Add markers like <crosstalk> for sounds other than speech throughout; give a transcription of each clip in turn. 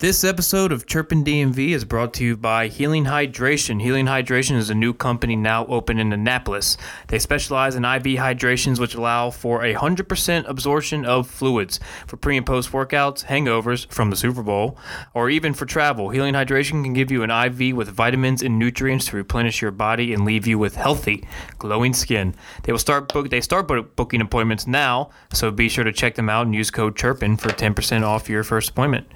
This episode of Chirpin DMV is brought to you by Healing Hydration. Healing Hydration is a new company now open in Annapolis. They specialize in IV hydrations, which allow for a 100% absorption of fluids for pre and post workouts, hangovers from the Super Bowl, or even for travel. Healing Hydration can give you an IV with vitamins and nutrients to replenish your body and leave you with healthy, glowing skin. They will start book. They start booking appointments now, so be sure to check them out and use code Chirpin for 10% off your first appointment.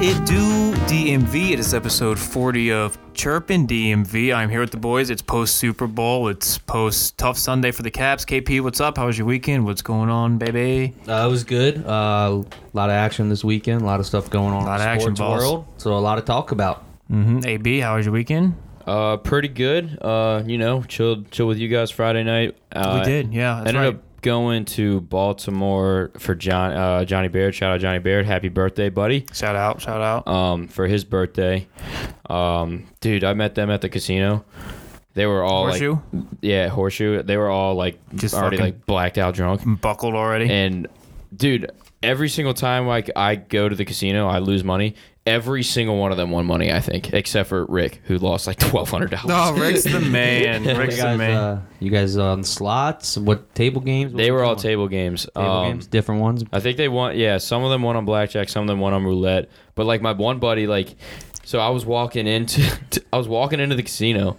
It do, DMV? It is episode 40 of Chirpin DMV. I'm here with the boys. It's post Super Bowl. It's post tough Sunday for the Caps. KP, what's up? How was your weekend? What's going on, baby? Uh, it was good. A uh, lot of action this weekend. A lot of stuff going on. A lot in of the action, sports boss. world. So a lot to talk about. Mm-hmm. AB, how was your weekend? Uh, pretty good. Uh, you know, chilled, chill with you guys Friday night. Uh, we did, yeah. That's ended right. up going to Baltimore for John, uh, Johnny Baird. Shout out Johnny Baird. Happy birthday, buddy. shout out, shout out. Um, for his birthday. Um, dude, I met them at the casino. They were all Horseshoe? like, yeah, horseshoe. They were all like Just already like blacked out drunk. Buckled already. And dude, every single time like I go to the casino, I lose money. Every single one of them won money, I think, except for Rick, who lost like twelve hundred dollars. oh, Rick's the man. <laughs> You Rick's the man. uh, you guys on slots? What table games? What They were all doing? table games. table Um, games. Different ones. I think they won. Yeah, some of them won on blackjack, some of them won on roulette. But like my one buddy, like, so I was walking into, t- <laughs> I was walking into the casino,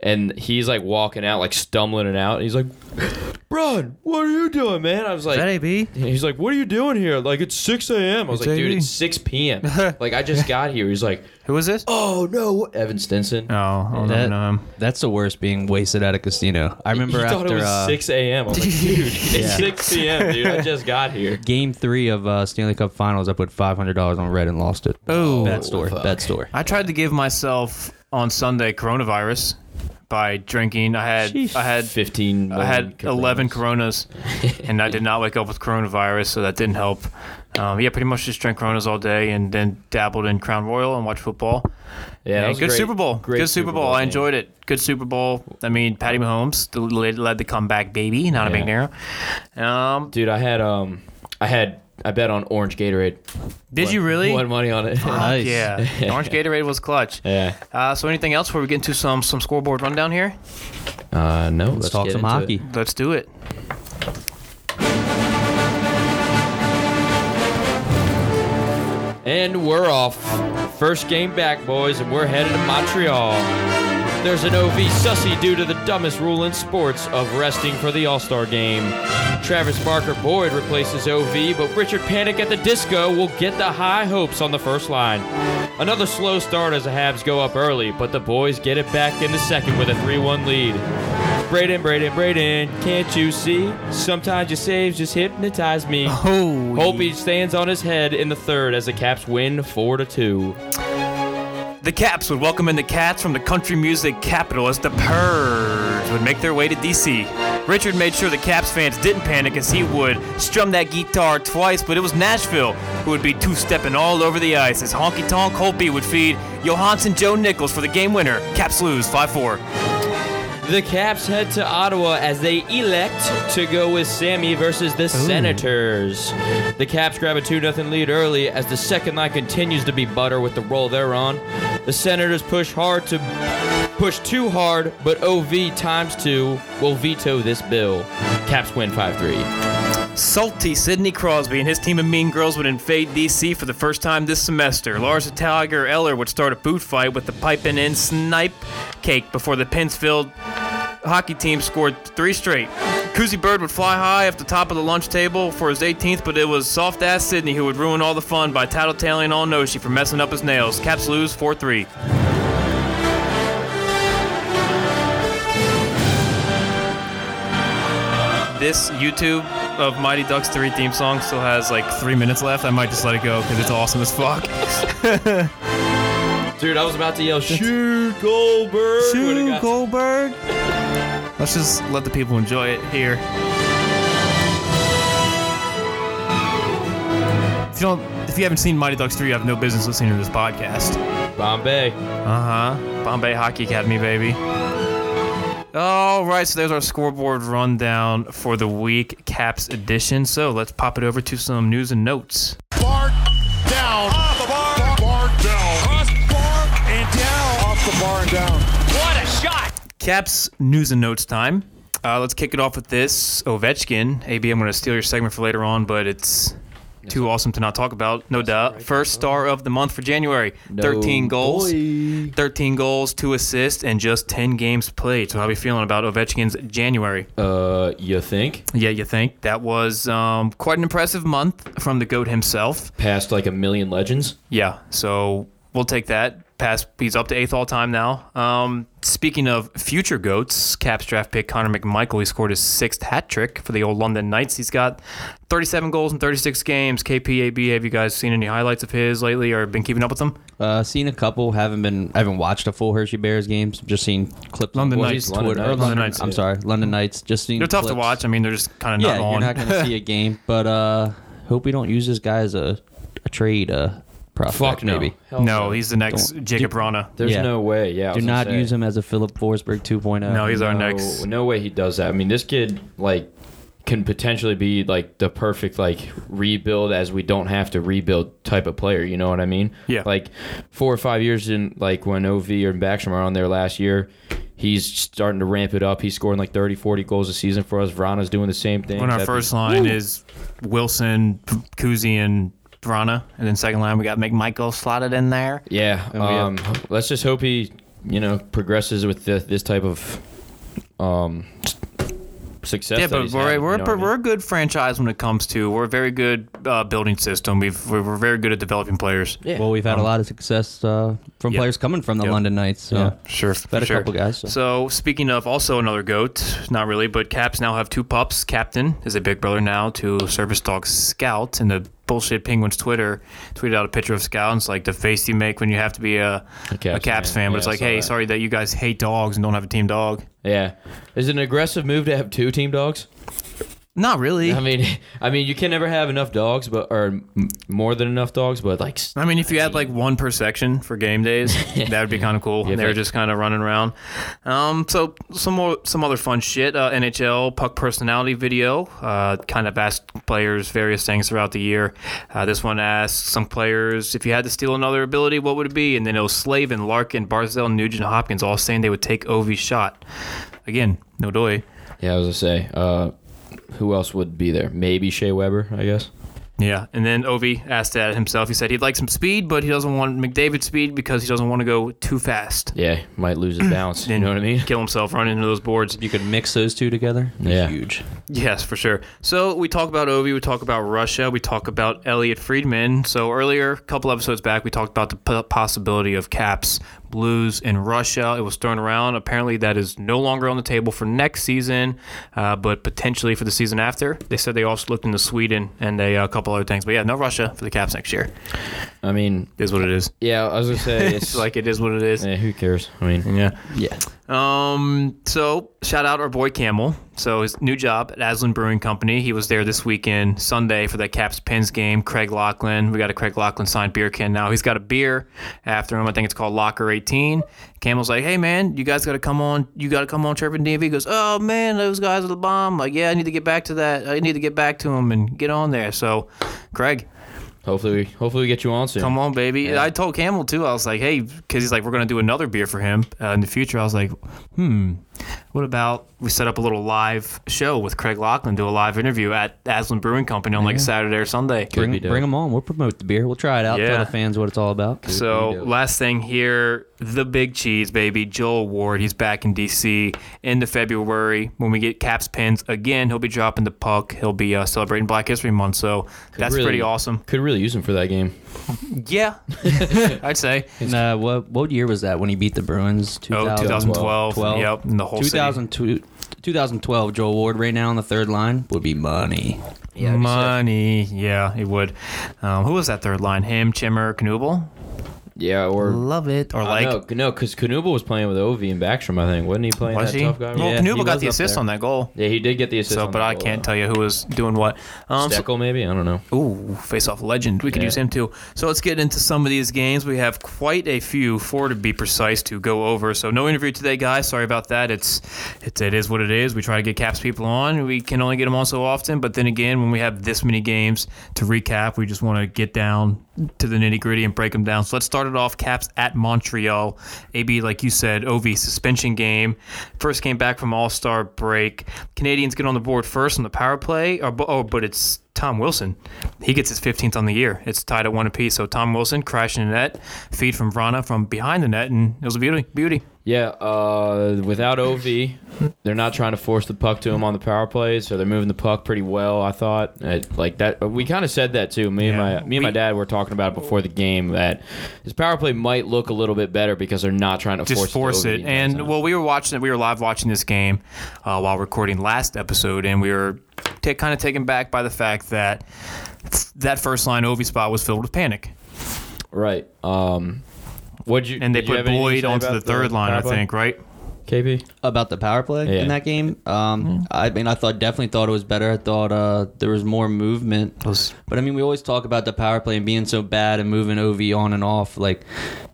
and he's like walking out, like stumbling it out. And he's like, "Bron, what are you doing, man?" I was Is like, that AB? He's like, "What are you doing here? Like it's 6 a.m." I was It's like, "Dude, AB. it's 6 p.m. <laughs> like I just got here." He's like, Who is this? "Oh no, Evan Stinson." Oh, I don't That- know him. That's the worst. Being wasted at a casino. I remember he after thought it was uh, 6 a.m. I was like, <laughs> "Dude, it's 6 p.m. Dude. I just got here." <laughs> game three of uh, Stanley Cup Finals, I put five hundred dollars on red and lost it. Oh, Bad story. fuck. Bad story. I tried to give myself on Sunday coronavirus by drinking. I had Sheesh. I had 15. I had million 11 Coronas. Coronas, <laughs> and I did not wake up with coronavirus, so that didn't help. Um, yeah, pretty much just drank Coronas all day, and then dabbled in Crown Royal and watched football. Yeah, that And was a good great- Super Bowl. great Good Super Bowl. I enjoyed it. Good Super Bowl. I mean, Patty Mahomes the- led, led the comeback, baby. Not a big Yeah. narrow. Um, Dude, I had um, I had I bet on orange Gatorade. did you really? Won money on it. Nice. Yeah, orange Gatorade was clutch. <laughs> yeah. Uh, so, anything else before we get into some some scoreboard rundown here? Uh, no. Let's, talk get some into hockey. it. Let's do it. And we're off. First game back, boys, and we're headed to Montreal. There's an OV sussy due to the dumbest rule in sports of resting for the All Star game. Travis Barker Boyd replaces OV, but Richard Panic at the Disco will get the high hopes on the first line. Another slow start as the Habs go up early, but the boys get it back in the second with a 3 1 lead. Braden, Braden, Braden, can't you see? Sometimes your saves just hypnotize me. Oh, Holtby stands on his head in the third as the Caps win 4 to 2. The Caps would welcome in the Cats from the country music capital as the Purge would make their way to DC. Richard made sure the Caps fans didn't panic as he would strum that guitar twice, but it was Nashville who would be two stepping all over the ice as Honky Tonk Holtby would feed Johansen Joe Nichols for the game winner. Caps lose 5 4. The Caps head to Ottawa as they elect to go with Sammy versus the Senators. The Caps grab a 2 0 lead early as the second line continues to be butter with the roll they're on. The Senators push hard to push too hard, but OV times 2 will veto this bill. Caps win 5 3. Salty Sidney Crosby and his team of Mean Girls would invade DC for the first time this semester. Lars Tiger Eller would start a boot fight with the piping in snipe cake before the Pennsfield hockey team scored three straight. Koozie Bird would fly high off the top of the lunch table for his 18th, but it was soft ass Sidney who would ruin all the fun by tattletaling on Noshi for messing up his nails. Caps lose 4 3. This YouTube of Mighty Ducks 3 theme song still has like three minutes left. I might just let it go because it's awesome as fuck. <laughs> Dude, I was about to yell, shoot Goldberg! got- Goldberg. Let's just let the people enjoy it here. if you don't, if you haven't seen Mighty Ducks three, you have no business listening to this podcast. Bombay. Uh huh. Bombay Hockey Academy, baby. All right, so there's our scoreboard rundown for the week, Caps edition. So let's pop it over to some news and notes. Bar down. Off the bar. Bar, bar down. Cross bar and down. Off the bar and down. What a shot! Caps news and notes time. Uh, let's kick it off with this Ovechkin. AB, I'm going to steal your segment for later on, but it's too awesome to not talk about. No doubt. First star of the month for January. 13 goals. 13 goals, 2 assists, and just 10 games played. So how are we feeling about Ovechkin's January? Uh, you think? Yeah, you think? That was um, quite an impressive month from the GOAT himself. Passed like a million legends? Yeah, so we'll take that. Pass. He's up to eighth all time now. Um, speaking of future goats, Caps draft pick Connor McMichael. He scored his sixth hat trick for the old London Knights. He's got 37 goals in 36 games. KPAB. Have you guys seen any highlights of his lately, or been keeping up with him? Uh, seen a couple. Haven't been. I haven't watched a full Hershey Bears games. Just seen clips. London on Knights. Twitter. London. London, Knights, I'm sorry, London Knights. Just seen. They're tough to watch. I mean, they're just kind of Yeah, not you're on. not going to see a game, but uh, hope we don't use this guy as a, a trade uh, prospect. Fuck no. maybe. Hell no, he's the next Don't- Jakub Vrana. There's Yeah. no way. Yeah. I Do was gonna not say. use him as a Filip Forsberg 2.0. No, he's our no, next. No way he does that. I mean, this kid like can potentially be like the perfect like rebuild as we don't have to rebuild type of player. You know what I mean? Yeah. Like four or five years in, like when Ov or Backstrom are on there last year. He's starting to ramp it up. He's scoring like 30, 40 goals a season for us. Vrana's doing the same thing. On our That- first line is Wilson, Kuzi, and and then second line we got McMichael slotted in there. Yeah. we have- Um, let's just hope he, you know, progresses with the, this type of um, success. Yeah, that but he's we're, having, we're, you know what I mean? we're a good franchise when it comes to we're a very good uh, building system. We've we're, we're very good at developing players. Yeah. Well, we've had a lot of success uh, from Yep. players coming from the Yep. London Knights. So. Yeah. Sure, Had for a sure. couple guys. So. So speaking of also another goat, not really, but Caps now have two pups. Captain is a big brother now to service dog Scout, and the bullshit Penguins Twitter tweeted out a picture of Scout. And it's like the face you make when you have to be a, a Caps Caps, fan. fan, but Yeah, it's like, hey, that. sorry that you guys hate dogs and don't have a team dog. Yeah. Is it an aggressive move to have two team dogs? Not really. I mean, <laughs> I mean, you can never have enough dogs, but or more than enough dogs, but like I mean, if you had like one per section for game days, <laughs> that would be kind of cool. Yeah, They're just kind of running around. Um, so some more, some other fun shit. Uh, NHL puck personality video. Uh, kind of asked players various things throughout the year. Uh, this one asked some players if you had to steal another ability, what would it be? And then it was Slavin, Larkin, Barzal, Nugent, Hopkins all saying they would take Ovi's shot. Again, no doy. yeah, I was gonna say, uh, who else would be there? Maybe Shea Weber, I guess. Yeah, and then Ovi asked that himself. He said he'd like some speed, but he doesn't want McDavid speed because he doesn't want to go too fast. Yeah, might lose his <clears throat> balance. you know what I mean? Kill himself running into those boards. you could mix those two together. Yeah. Huge. Yes, for sure. So we talk about Ovi, we talk about Russia, we talk about Elliotte Friedman. So earlier, a couple episodes back, we talked about the p- possibility of Caps Blues in Russia. It was thrown around. Apparently, that is no longer on the table for next season, uh, but potentially for the season after. They said they also looked into Sweden and a, uh couple other things. But yeah, no Russia for the Caps next year. I mean, Is what it is. yeah, I was gonna say It's <laughs> it's like it is what it is. eh, who cares? I mean, Yeah. Yeah. Um. So shout out our boy Camel. So his new job at Aslan Brewing Company. He was there this weekend, Sunday, for that Caps Pens game. Craig Laughlin. We got a Craig Laughlin signed beer can now. He's got a beer after him. I think it's called Locker 18. Camel's like, hey man, you guys got to come on. You got to come on Chirping DMV. He goes, oh man, those guys are the bomb. Like, yeah, I need to get back to that. I need to get back to him and get on there. So, Craig, hopefully, we, hopefully we get you on soon. Come on, baby. I told Camel too. I was like, hey, because he's like, we're gonna do another beer for him uh, in the future. I was like, hmm, what about we set up a little live show with Craig Laughlin, do a live interview at Aslan Brewing Company on like a Saturday or Sunday. Bring, bring them on. We'll promote the beer. We'll try it out. Yeah. Tell the fans what it's all about. So last thing here, the big cheese, baby, Joel Ward. He's back in DC into February when we get Caps Pens again. He'll be dropping the puck. He'll be uh, celebrating Black History Month. So that's really- pretty awesome. Could really use him for that game. <laughs> Yeah, <laughs> I'd say. And, uh, what what year was that when he beat the Bruins? Oh, 2012. 12. Yep, and the whole 2002 2012. Joel Ward right now on the third line would be money. Yeah, Money, yeah, it would. Um, who was that third line? Him, Chimmer, Knuble. Yeah, or Love it. Or like, no, no, because Knuble was playing with Ovi and Backstrom. I think wasn't he playing was that he? tough guy? Well, Yeah, he Knuble got the assist there. on that goal. yeah, he did get the assist. So, on but the I goal, can't uh, tell you who was doing what. Um, so- Steckel, maybe I don't know. Ooh, face-off legend. We could Yeah. use him too. So let's get into some of these games. We have quite a few, four to be precise, to go over. So no interview today, guys. Sorry about that. It's it's it is what it is. We try to get Caps people on. We can only get them on so often. But then again, when we have this many games to recap, we just want to get down to the nitty gritty and break them down. So let's start it off. Caps at Montreal. AB, like you said, OV suspension game. First came back from All Star break. Canadiens get on the board first on the power play. Or, oh, but it's Tom Wilson. He gets his 15th on the year. It's tied at one apiece. So Tom Wilson crashing the net, feed from Vrana from behind the net, and it was a beauty. Beauty. Yeah, uh, without Ov, they're not trying to force the puck to him on the power plays, so they're moving the puck pretty well. I thought It- like that. We kind of said that too. Me and my me and my dad were talking about it before the game that his power play might look a little bit better because they're not trying to Just force, force it. And well, we were watching it. We were live watching this game uh, while recording last episode, and we were ta kind of taken back by the fact that that first line OV spot was filled with Panik. right. Um, would you And they did you put have anything to Boyd say onto about the third line, power I play? think, right? KP. about the power play Yeah. in that game. Um, Mm-hmm. I mean, I thought definitely thought it was better. I thought uh, there was more movement. Was- But I mean, we always talk about the power play and being so bad and moving Ov on and off. Like,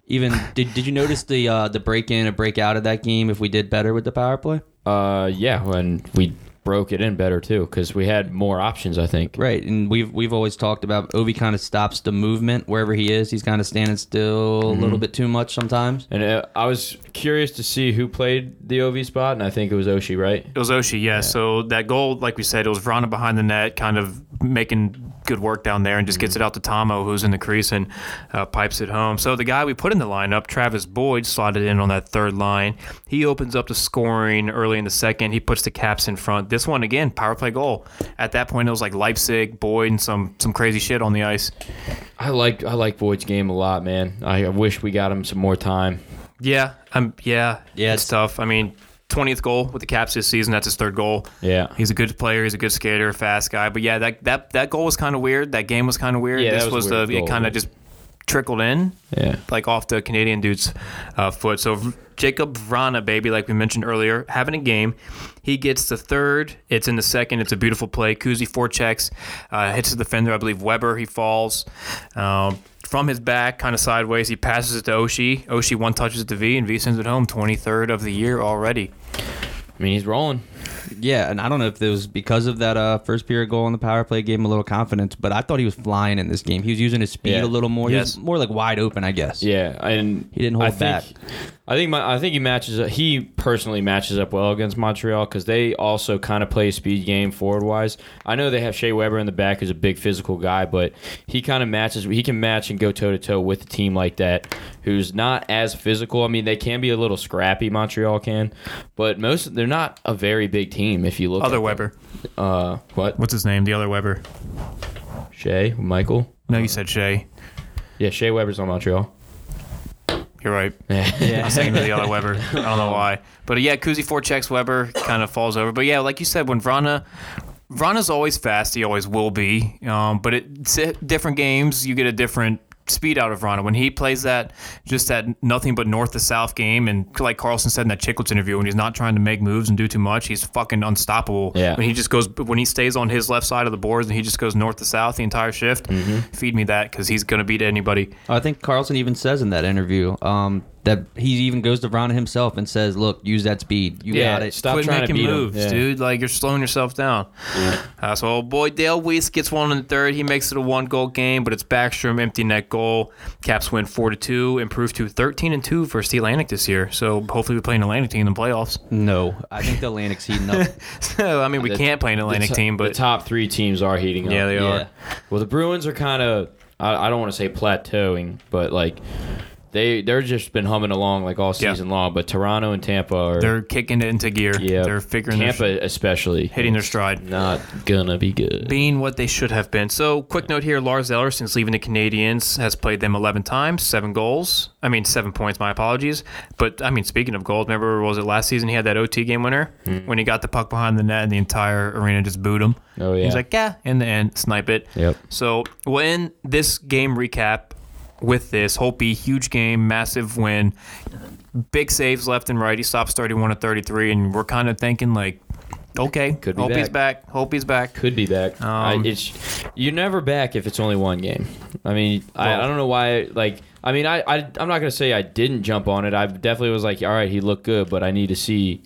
even <laughs> did did you notice the uh, the break in and break out of that game? If we did better with the power play, Uh, yeah, when we broke it in better too because we had more options. I think. right? And we've we've always talked about Ov kind of stops the movement wherever he is. He's kind of standing still a little bit too much sometimes. And uh, I was curious to see who played the OV spot, and I think it was Oshi, right? It was Oshie, yeah. So that goal, like we said, it was Vrana behind the net, kind of making good work down there, and just gets it out to Tomo, who's in the crease and uh, pipes it home. So the guy we put in the lineup, Travis Boyd, slotted in on that third line. He opens up the scoring early in the second. He puts the Caps in front. This one again, power play goal. At that point, it was like Leipzig, Boyd, and some some crazy shit on the ice. I like I like Boyd's game a lot, man. I, wish we got him some more time. Yeah, um, yeah, Yeah, It's it's- tough. I mean. 20th goal with the Caps this season. That's his third goal. Yeah. He's a good player. He's a good skater, fast guy. But yeah, that that, that goal was kind of weird. That game was kind of weird. Yeah, this was was, the it kind of just trickled in, Yeah. like off the Canadian dude's uh, foot. So Jakub Vrana, baby, like we mentioned earlier, having a game. He gets the third. It's in the second. It's a beautiful play. Kuzi four checks, uh, hits the defender. I believe Weber. He falls. Um, from his back, kind of sideways, he passes it to Oshie. Oshie one touches it to V, and V sends it home. 23rd of the year already. I mean, he's rolling. Yeah, and I don't know if it was because of that uh, first period goal on the power play gave him a little confidence, but I thought he was flying in this game. He was using his speed Yeah. a little more. Yes. He was more like wide open, I guess. Yeah, and He didn't hold I think, back. I think my, I think he matches. Up, he personally matches up well against Montreal because they also kind of play a speed game forward wise. I know they have Shea Weber in the back who's a big physical guy, but he kind of matches. He can match and go toe to toe with a team like that who's not as physical. I mean, they can be a little scrappy. Montreal can, but most they're not a very big team. If you look Other at them. Weber. uh, what What's his name? The other Weber. Shea Michael. No, you said Shea. Yeah, Shea Weber's on Montreal. You're right. <laughs> Yeah. I was thinking of the other Weber. I don't know why. <laughs> But yeah, Kuzi four checks Weber kind of falls over. But yeah, like you said, when Vrana Vrana's always fast, he always will be. Um, but it's different games, you get a different speed out of Vrana. When he plays that just that nothing but north to south game and like Carlson said in that Chiclets interview, when he's not trying to make moves and do too much, he's fucking unstoppable. Yeah. When he just goes when he stays on his left side of the boards and he just goes north to south the entire shift, feed me that because he's gonna beat anybody. I think Carlson even says in that interview um, that he even goes to Vrana himself and says, "Look, use that speed. You Yeah, got it." stop Quit trying to making beat him. moves, Yeah. dude. Like you're slowing yourself down. Uh, so old boy Dale Weise gets one in the third. He makes it a one goal game, but it's Backstrom empty net goal. Caps win four to two, improve to thirteen and two versus the Atlantic this year. So hopefully we play an Atlantic team in the playoffs. No, I think the Atlantic's heating up. <laughs> so I mean we The- can't play an Atlantic the, to- team, the but top three teams are heating up. yeah, they yeah. are. Well, the Bruins are kind of I, I don't want to say plateauing, but like they they're just been humming along like all Yeah. season long. But Toronto and Tampa are They're kicking it into gear. yeah They're figuring Tampa their especially hitting their stride. Not gonna be good. being what they should have been. So, quick note here: Lars Eller, since leaving the Canadiens, has played them 11 times, seven goals. I mean, seven points. My apologies. But I mean, speaking of goals, remember was it last season he had that OT game winner hmm. when he got the puck behind the net and the entire arena just booed him. Oh, yeah. He's like, yeah, in the end, snipe it. Yep. So, when this game recap. With this. Holtby, huge game, massive win, big saves left and right. He stops 31 to 33, and we're kind of thinking like, okay, Could be Holtby's back. back. Holtby's back. Could be back. I, Um, it's you're never back if it's only one game. I mean, I, I don't know why. Like, I mean, I, I I'm not gonna say I didn't jump on it. I definitely was like, all right, he looked good, but I need to see,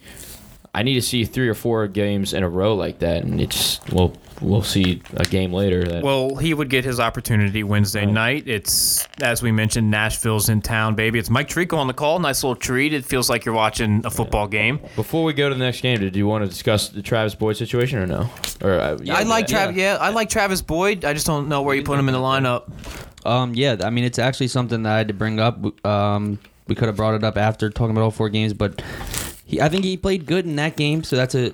I need to see three or four games in a row like that, and it's well, we'll see a game later. That, Well, he would get his opportunity Wednesday night. It's as we mentioned, Nashville's in town, baby. It's Mike Tirico on the call. Nice little treat. It feels like you're watching a football game. Before we go to the next game, did you want to discuss the Travis Boyd situation or no? Or uh, I like yeah. Travis. Yeah, I like Travis Boyd. I just don't know where you put him in the lineup. Um, yeah, I mean, it's actually something that I had to bring up. Um, we could have brought it up after talking about all four games, but he, I think he played good in that game, so that's a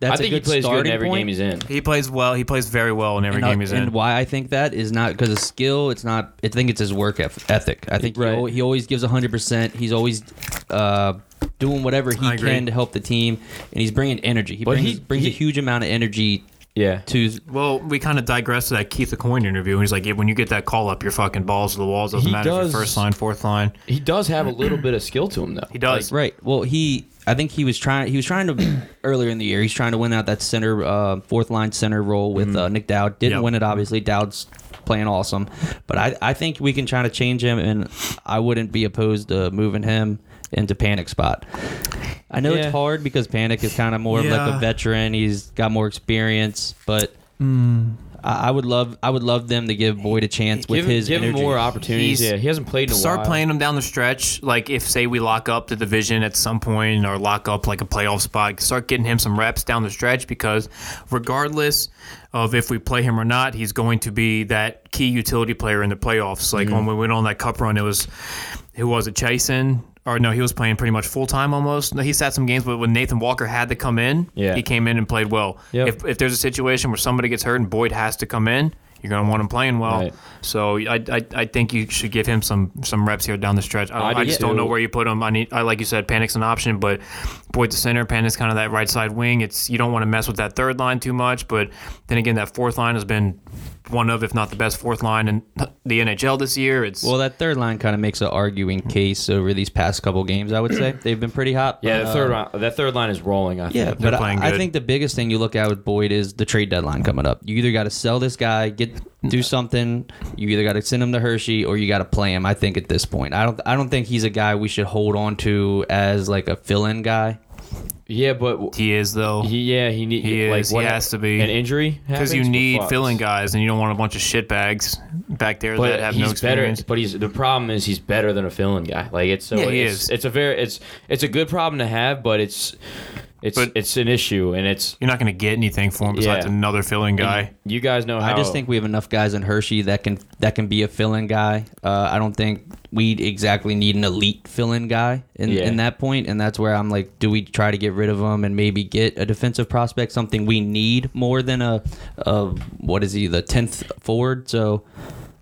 that's I a think he good plays good in starting every point. game he's in. He plays well. He plays very well in every And, uh, game he's in. and in. why I think that is not because of skill. It's not. I think it's his work eth- ethic. I think Right. he, al- he always gives hundred percent. He's always uh, doing whatever he I agree. can to help the team, and he's bringing energy. He But brings he- brings he- a huge amount of energy Yeah. to. Well, we kind of digress to that Keith Coin interview. He's like, yeah, when you get that call up, you're fucking balls to the walls. Doesn't He matter if does- you're first line, fourth line. He does have a little bit of skill to him though. He does. Right. Well, he. I think he was trying. He was trying to <coughs> earlier in the year. He's trying to win out that center, uh, fourth line center role with uh, Nic Dowd. Didn't Yep. win it. Obviously, Dowd's playing awesome, but I, I think we can try to change him, and I wouldn't be opposed to moving him into Panik spot. I know Yeah. it's hard because Panik is kind of more of like a veteran. He's got more experience, but. Mm. I I would love, I would love them to give Boyd a chance with give him, his give him energy. more opportunities. He's- yeah, he hasn't played in a Start while. playing him down the stretch. Like if say we lock up the division at some point or lock up like a playoff spot, start getting him some reps down the stretch because regardless of if we play him or not, he's going to be that key utility player in the playoffs. Like mm-hmm. when we went on that cup run, it was who was it, Chasen? Or no, he was playing pretty much full time almost. No, he sat some games, but when Nathan Walker had to come in, Yeah. he came in and played well. Yep. If, if there's a situation where somebody gets hurt and Boyd has to come in, you're going to want him playing well. Right. So I, I, I think you should give him some some reps here down the stretch. I, I I, just don't know where you put him. I need, I like you said, Panik's an option, but Boyd's the center. Panik's kind of that right side wing. It's you don't want to mess with that third line too much, but then again, that fourth line has been one of, if not the best fourth line in the NHL this year. It's Well, that third line kind of makes an arguing case over these past couple games. I would say <clears throat> they've been pretty hot. Yeah, but, the third uh, that third line is rolling. I Yeah, but playing I, I think the biggest thing you look at with Boyd is the trade deadline coming up. You either got to sell this guy, get do something. You either got to send him to Hershey or you got to play him. I think at this point, I don't. I don't think he's a guy we should hold on to as like a fill-in guy. Yeah, but he is though. he, yeah, he need He like is. He what has to be. an injury because you need filling guys, and you don't want a bunch of shit bags back there But that have he's no experience. better. But he's the problem is he's better than a fill-in guy. Like it's so Yeah, he it's, is. it's a very it's it's a good problem to have, but it's it's But- it's an issue, and it's You're not going to get anything for him besides Yeah. another filling guy. you guys know how I just think we have enough guys in Hershey that can that can be a fill-in guy. Uh, I don't think we exactly need an elite fill-in guy in, Yeah. in that point, and that's where I'm like, do we try to get rid of him and maybe get a defensive prospect, something we need more than a, a what is he, the tenth forward? So.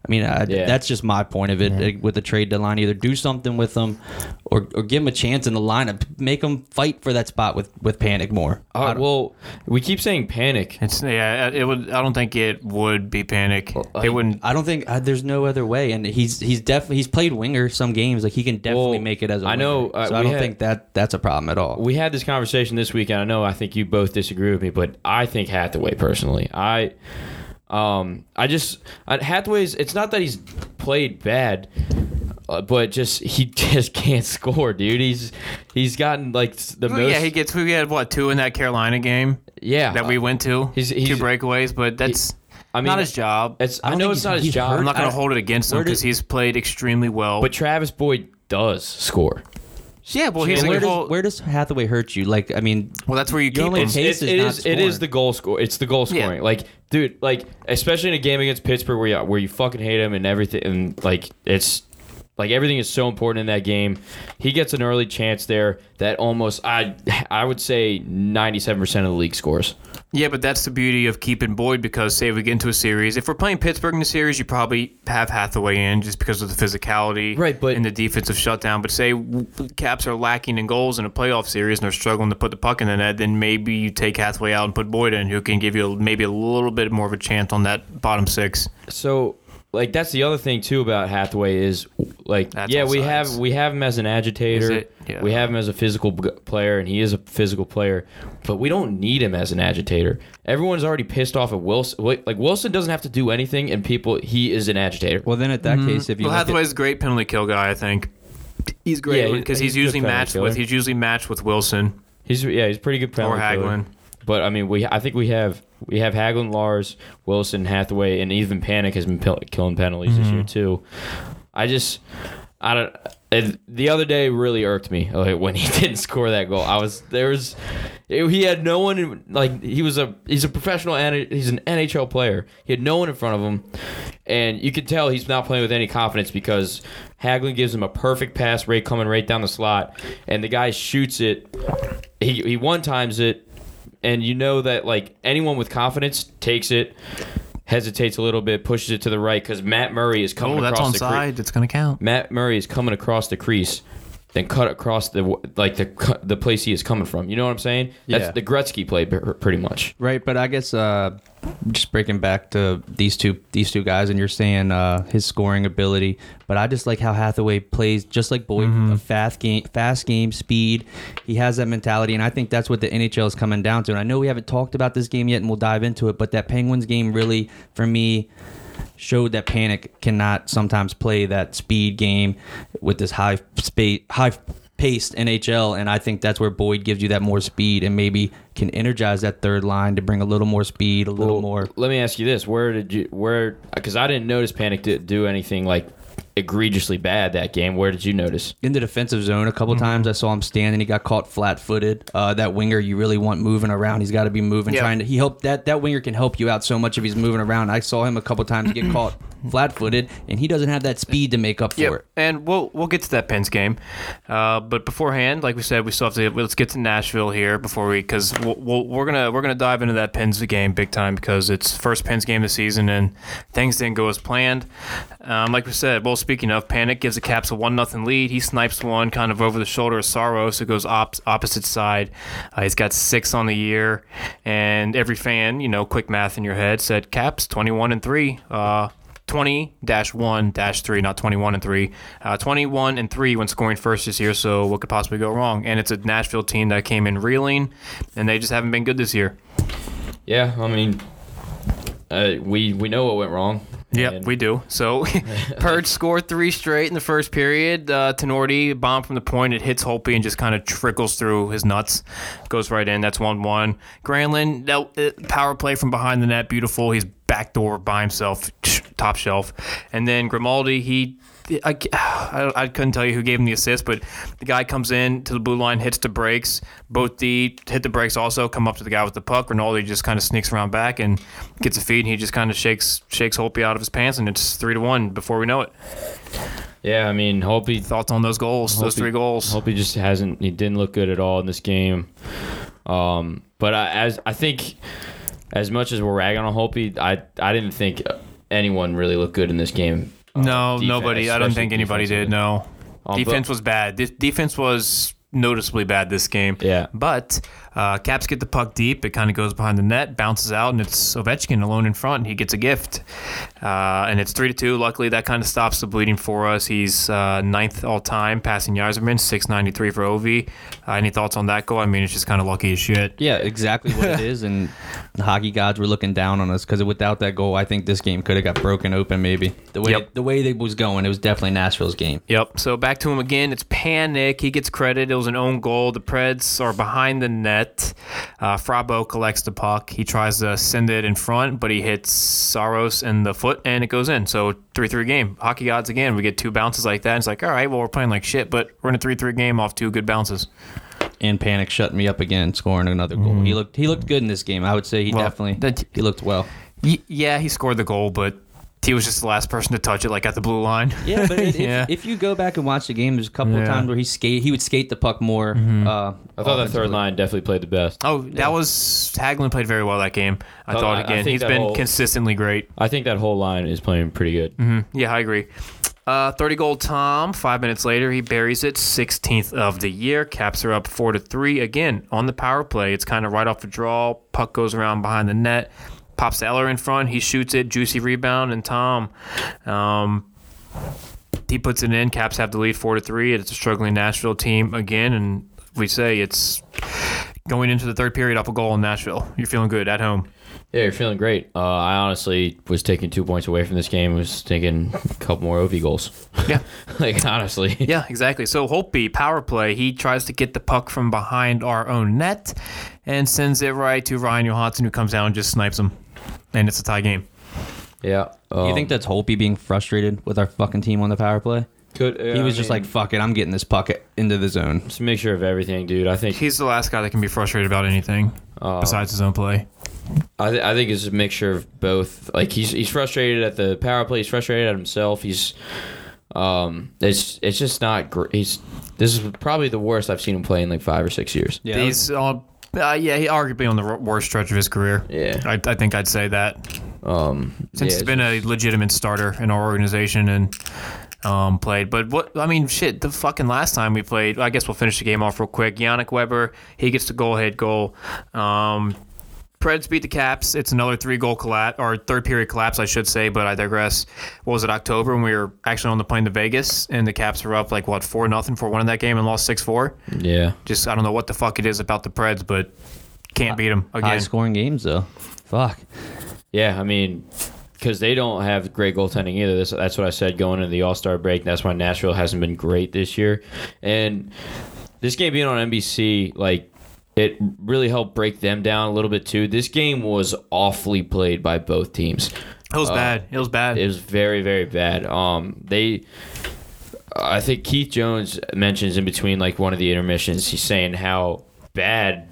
I mean, I, Yeah. that's just my point of it uh, with the trade deadline. Either do something with them, or, or give them a chance in the lineup. Make them fight for that spot with, with Panik more. Uh, well, we keep saying Panik. It's yeah. It would. I don't think it would be Panik. They wouldn't. I don't think uh, there's no other way, and he's he's definitely he's played winger some games. Like he can definitely Well, make it as a I know, winger. uh, so I don't had- think that that's a problem at all. We had this conversation this weekend. I know. I think you both disagree with me, but I think Hathaway personally. I, um, I just uh, Hathaway's. It's not that he's played bad, uh, but just he <laughs> just can't score, dude. He's he's gotten like the Well, most. yeah, he gets. We had what two in that Carolina game yeah that we went to. he's- he's- two breakaways, but that's I mean, not his job. It's, I I, know it's not his job. hurt. I'm not going to hold it against him because he's played extremely well. but Travis Boyd does score. Yeah, well, he's And a where, good. does, where does Hathaway hurt you? Like, I mean, well, that's where you Your keep only him. Case It's, is it not is it is scoring. the goal score. It's the goal Yeah. scoring. Like, dude, like especially in a game against Pittsburgh where you where you fucking hate him and everything, and like it's like everything is so important in that game. He gets an early chance there that almost I I would say ninety seven percent of the league scores. Yeah, but that's the beauty of keeping Boyd because say we get into a series. If we're playing Pittsburgh in the series, you probably have Hathaway in just because of the physicality, Right, but- and the defensive shutdown. But say Caps are lacking in goals in a playoff series and they're struggling to put the puck in the net, then maybe you take Hathaway out and put Boyd in, who can give you maybe a little bit more of a chance on that bottom six. So like that's the other thing too about Hathaway is like That's yeah all we sides. have we have him as an agitator it? Yeah. we have him as a physical b- player and he is a physical player but we don't need him as an agitator everyone's already pissed off at Wilson like like, Wilson doesn't have to do anything and people he is an agitator Well, then at that mm-hmm. case, if you Well, look at- Hathaway's a great penalty kill guy. I think he's Yeah, great he- because he's he's, a good usually penalty matched killer. with he's usually matched with Wilson he's yeah he's a pretty good penalty or killer. Hagelin. but I mean we I think we have we have Hagelin Lars Wilson Hathaway and even Panic has been pill- killing penalties this year mm-hmm. too I just I don't. And the other day really irked me oh, like, <laughs> when he didn't score that goal. I was there was he had no one like he was a he's a professional and he's an NHL player. He had no one in front of him, and you could tell he's not playing with any confidence because Hagelin gives him a perfect pass right coming right down the slot, and the guy shoots it. He he one times it, and you know that like anyone with confidence takes it. Hesitates a little bit, pushes it to the right because Matt Murray is coming Oh, that's across on the side. It's gonna count. Matt Murray is coming across the crease, then cut across the like the the place he is coming from. You know what I'm saying? That's Yeah. the Gretzky play pretty much. Right, but I guess uh, just breaking back to these two these two guys, and you're saying uh, his scoring ability, but I just like how Hathaway plays, just like Boyd, a fast game, fast game, speed. He has that mentality, and I think that's what the NHL is coming down to. And I know we haven't talked about this game yet, and we'll dive into it, but that Penguins game really, for me. Showed that Panik cannot sometimes play that speed game with this high space, high paced NHL, and I think that's where Boyd gives you that more speed and maybe can energize that third line to bring a little more speed, a little Well, more. Let me ask you this: Where did you where? Because I didn't notice Panik did do anything like egregiously bad that game. Where did you notice? In the defensive zone, a couple Mm-hmm. times I saw him standing. He got caught flat-footed. Uh, that winger you really want moving around. He's got to be moving, Yeah. trying to. He help that that winger can help you out so much if he's moving around. I saw him a couple times get caught <clears throat> flat-footed, and he doesn't have that speed to make up for Yep, it. and we'll we'll get to that Pens game, uh, but beforehand, like we said, we still have to let's get to Nashville here before we because we'll, we'll, we're gonna we're gonna dive into that Pens game big time because it's first Pens game of the season and things didn't go as planned. Um, like we said, well, speaking of Panik, gives the Caps a one nothing lead. He snipes one kind of over the shoulder of Saros, who goes op- opposite side. Uh, he's got six on the year, and every fan, you know, quick math in your head said Caps twenty one and three. Uh, 20 1 3, not 21 and 3. Uh, 21 and 3 when scoring first this year, so what could possibly go wrong? And it's a Nashville team that came in reeling, and they just haven't been good this year. Yeah, I mean, uh, we we know what went wrong. Yep, we do. So, <laughs> Purge <laughs> scored three straight in the first period. Uh, Tenorti, bomb from the point, it hits Holpe and just kind of trickles through his nuts. Goes right in. That's 1 1. Granlund, that, uh, power play from behind the net, beautiful. He's backdoor by himself, <sniffs> top shelf. And then Grimaldi, he. I, <sighs> I, I couldn't tell you who gave him the assist, but the guy comes in to the blue line, hits the brakes. Both D hit the brakes also, come up to the guy with the puck. Rinaldi just kind of sneaks around back and gets a feed, and he just kind of shakes shakes Holpe out of his pants, and it's three to one before we know it. Yeah, I mean, hope he Thoughts on those goals, those three goals? Hope he just hasn't. He didn't look good at all in this game. Um, but I, as I think, as much as we're ragging on Holpe, I I didn't think anyone really looked good in this game. Uh, no, defense- nobody. I don't think anybody did. No, Um, defense but- was bad. This defense was noticeably bad this game. Yeah. But uh, Caps get the puck deep. It kind of goes behind the net, bounces out, and it's Ovechkin alone in front. And he gets a gift, uh, and it's three to two. Luckily, that kind of stops the bleeding for us. He's uh, ninth all time, passing Yzerman, six ninety three for Ov. Uh, any thoughts on that goal? I mean, it's just kind of lucky as shit. Yeah, exactly what it <laughs> is. And the hockey gods were looking down on us because without that goal, I think this game could have got broken open. Maybe the way Yep. the way it was going, it was definitely Nashville's game. Yep. So back to him again. It's Panik. He gets credit. It was an own goal. The Preds are behind the net. Uh, Fabbro collects the puck. He tries to send it in front, but he hits Saros in the foot, and it goes in. So three three game. Hockey gods again. We get two bounces like that. It's like, all right, well we're playing like shit, but we're in a three three game off two good bounces. And Panik shut me up again, scoring another goal. He looked he looked good in this game. I would say he. Well, definitely that- he looked well. Y- yeah, he scored the goal, but he was just the last person to touch it, like at the blue line. Yeah, but <laughs> if, Yeah. if you go back and watch the game, there's a couple of Yeah. Mm-hmm. times where he skate he would skate the puck more. Uh, I thought that third line definitely played the best. Oh, that was Hagelin played very well that game. I Oh, thought I- I again. think He's that been whole- consistently great. I think that whole line is playing pretty good. Yeah, I agree. Uh, 30 goal Tom. Five minutes later, he buries it. 16th of the year. Caps are up four to three again on the power play. It's kind of right off the draw. Puck goes around behind the net. Pops Eller in front. He shoots it, juicy rebound, and Tom, um, he puts it in. Caps have the lead four to three. It's a struggling Nashville team again, and we say it's going into the third period off a goal in Nashville. You're feeling good at home. Yeah, you're feeling great. Uh, I honestly was taking two points away from this game. Was thinking a couple more OV goals. Yeah. <laughs> like honestly. Yeah, exactly. So Holtby, power play, he tries to get the puck from behind our own net and sends it right to Ryan Johansen, who comes down and just snipes him. And it's a tie game. Yeah. you think that's Holpe being frustrated with our fucking team on the power play? could? he was just like, "Fuck it, I'm getting this puck into the zone." just make sure of everything, dude. I think He's the last guy that can be frustrated about anything besides his own play. I, th- I think it's a mixture of both. Like he's he's frustrated at the power play. He's frustrated at himself. He's um, it's it's just not great. He's this is probably the worst I've seen him play in like five or six years. Yeah, He's uh, uh, yeah, he arguably on the worst stretch of his career. Yeah. I, I think I'd say that Um, since yeah, he's been a legitimate starter in our organization and um, played. But what I mean, shit, the fucking last time we played, I guess we'll finish the game off real quick. Yannick Weber, he gets the goal ahead goal. Um, Preds beat the Caps. It's another three goal collapse or third period collapse, I should say. But I digress. What was it? October when we were actually on the plane to Vegas and the Caps were up like what four nothing for one in that game and lost six four. yeah. Just I don't know what the fuck it is about the Preds, but can't beat them again. high scoring games though. Fuck. Yeah, I mean, because they don't have great goaltending either. This, that's what I said going into the All Star break. That's why Nashville hasn't been great this year. And this game being on NBC, like, it really helped break them down a little bit too. This game was awfully played by both teams. It was bad. It was bad. It was very, very bad. Um, they, I think Keith Jones mentions in between like one of the intermissions, he's saying how bad,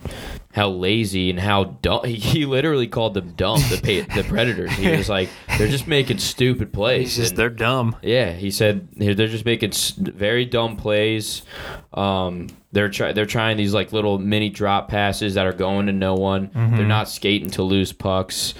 how lazy, and how dumb. <laughs> He, literally called them dumb. The pa- the Predators. He was like, they're just making stupid plays. Just they're dumb. yeah, he said they're just making very dumb plays. Um, they're try- they're trying these like little mini drop passes that are going to no one. They're not skating to lose pucks.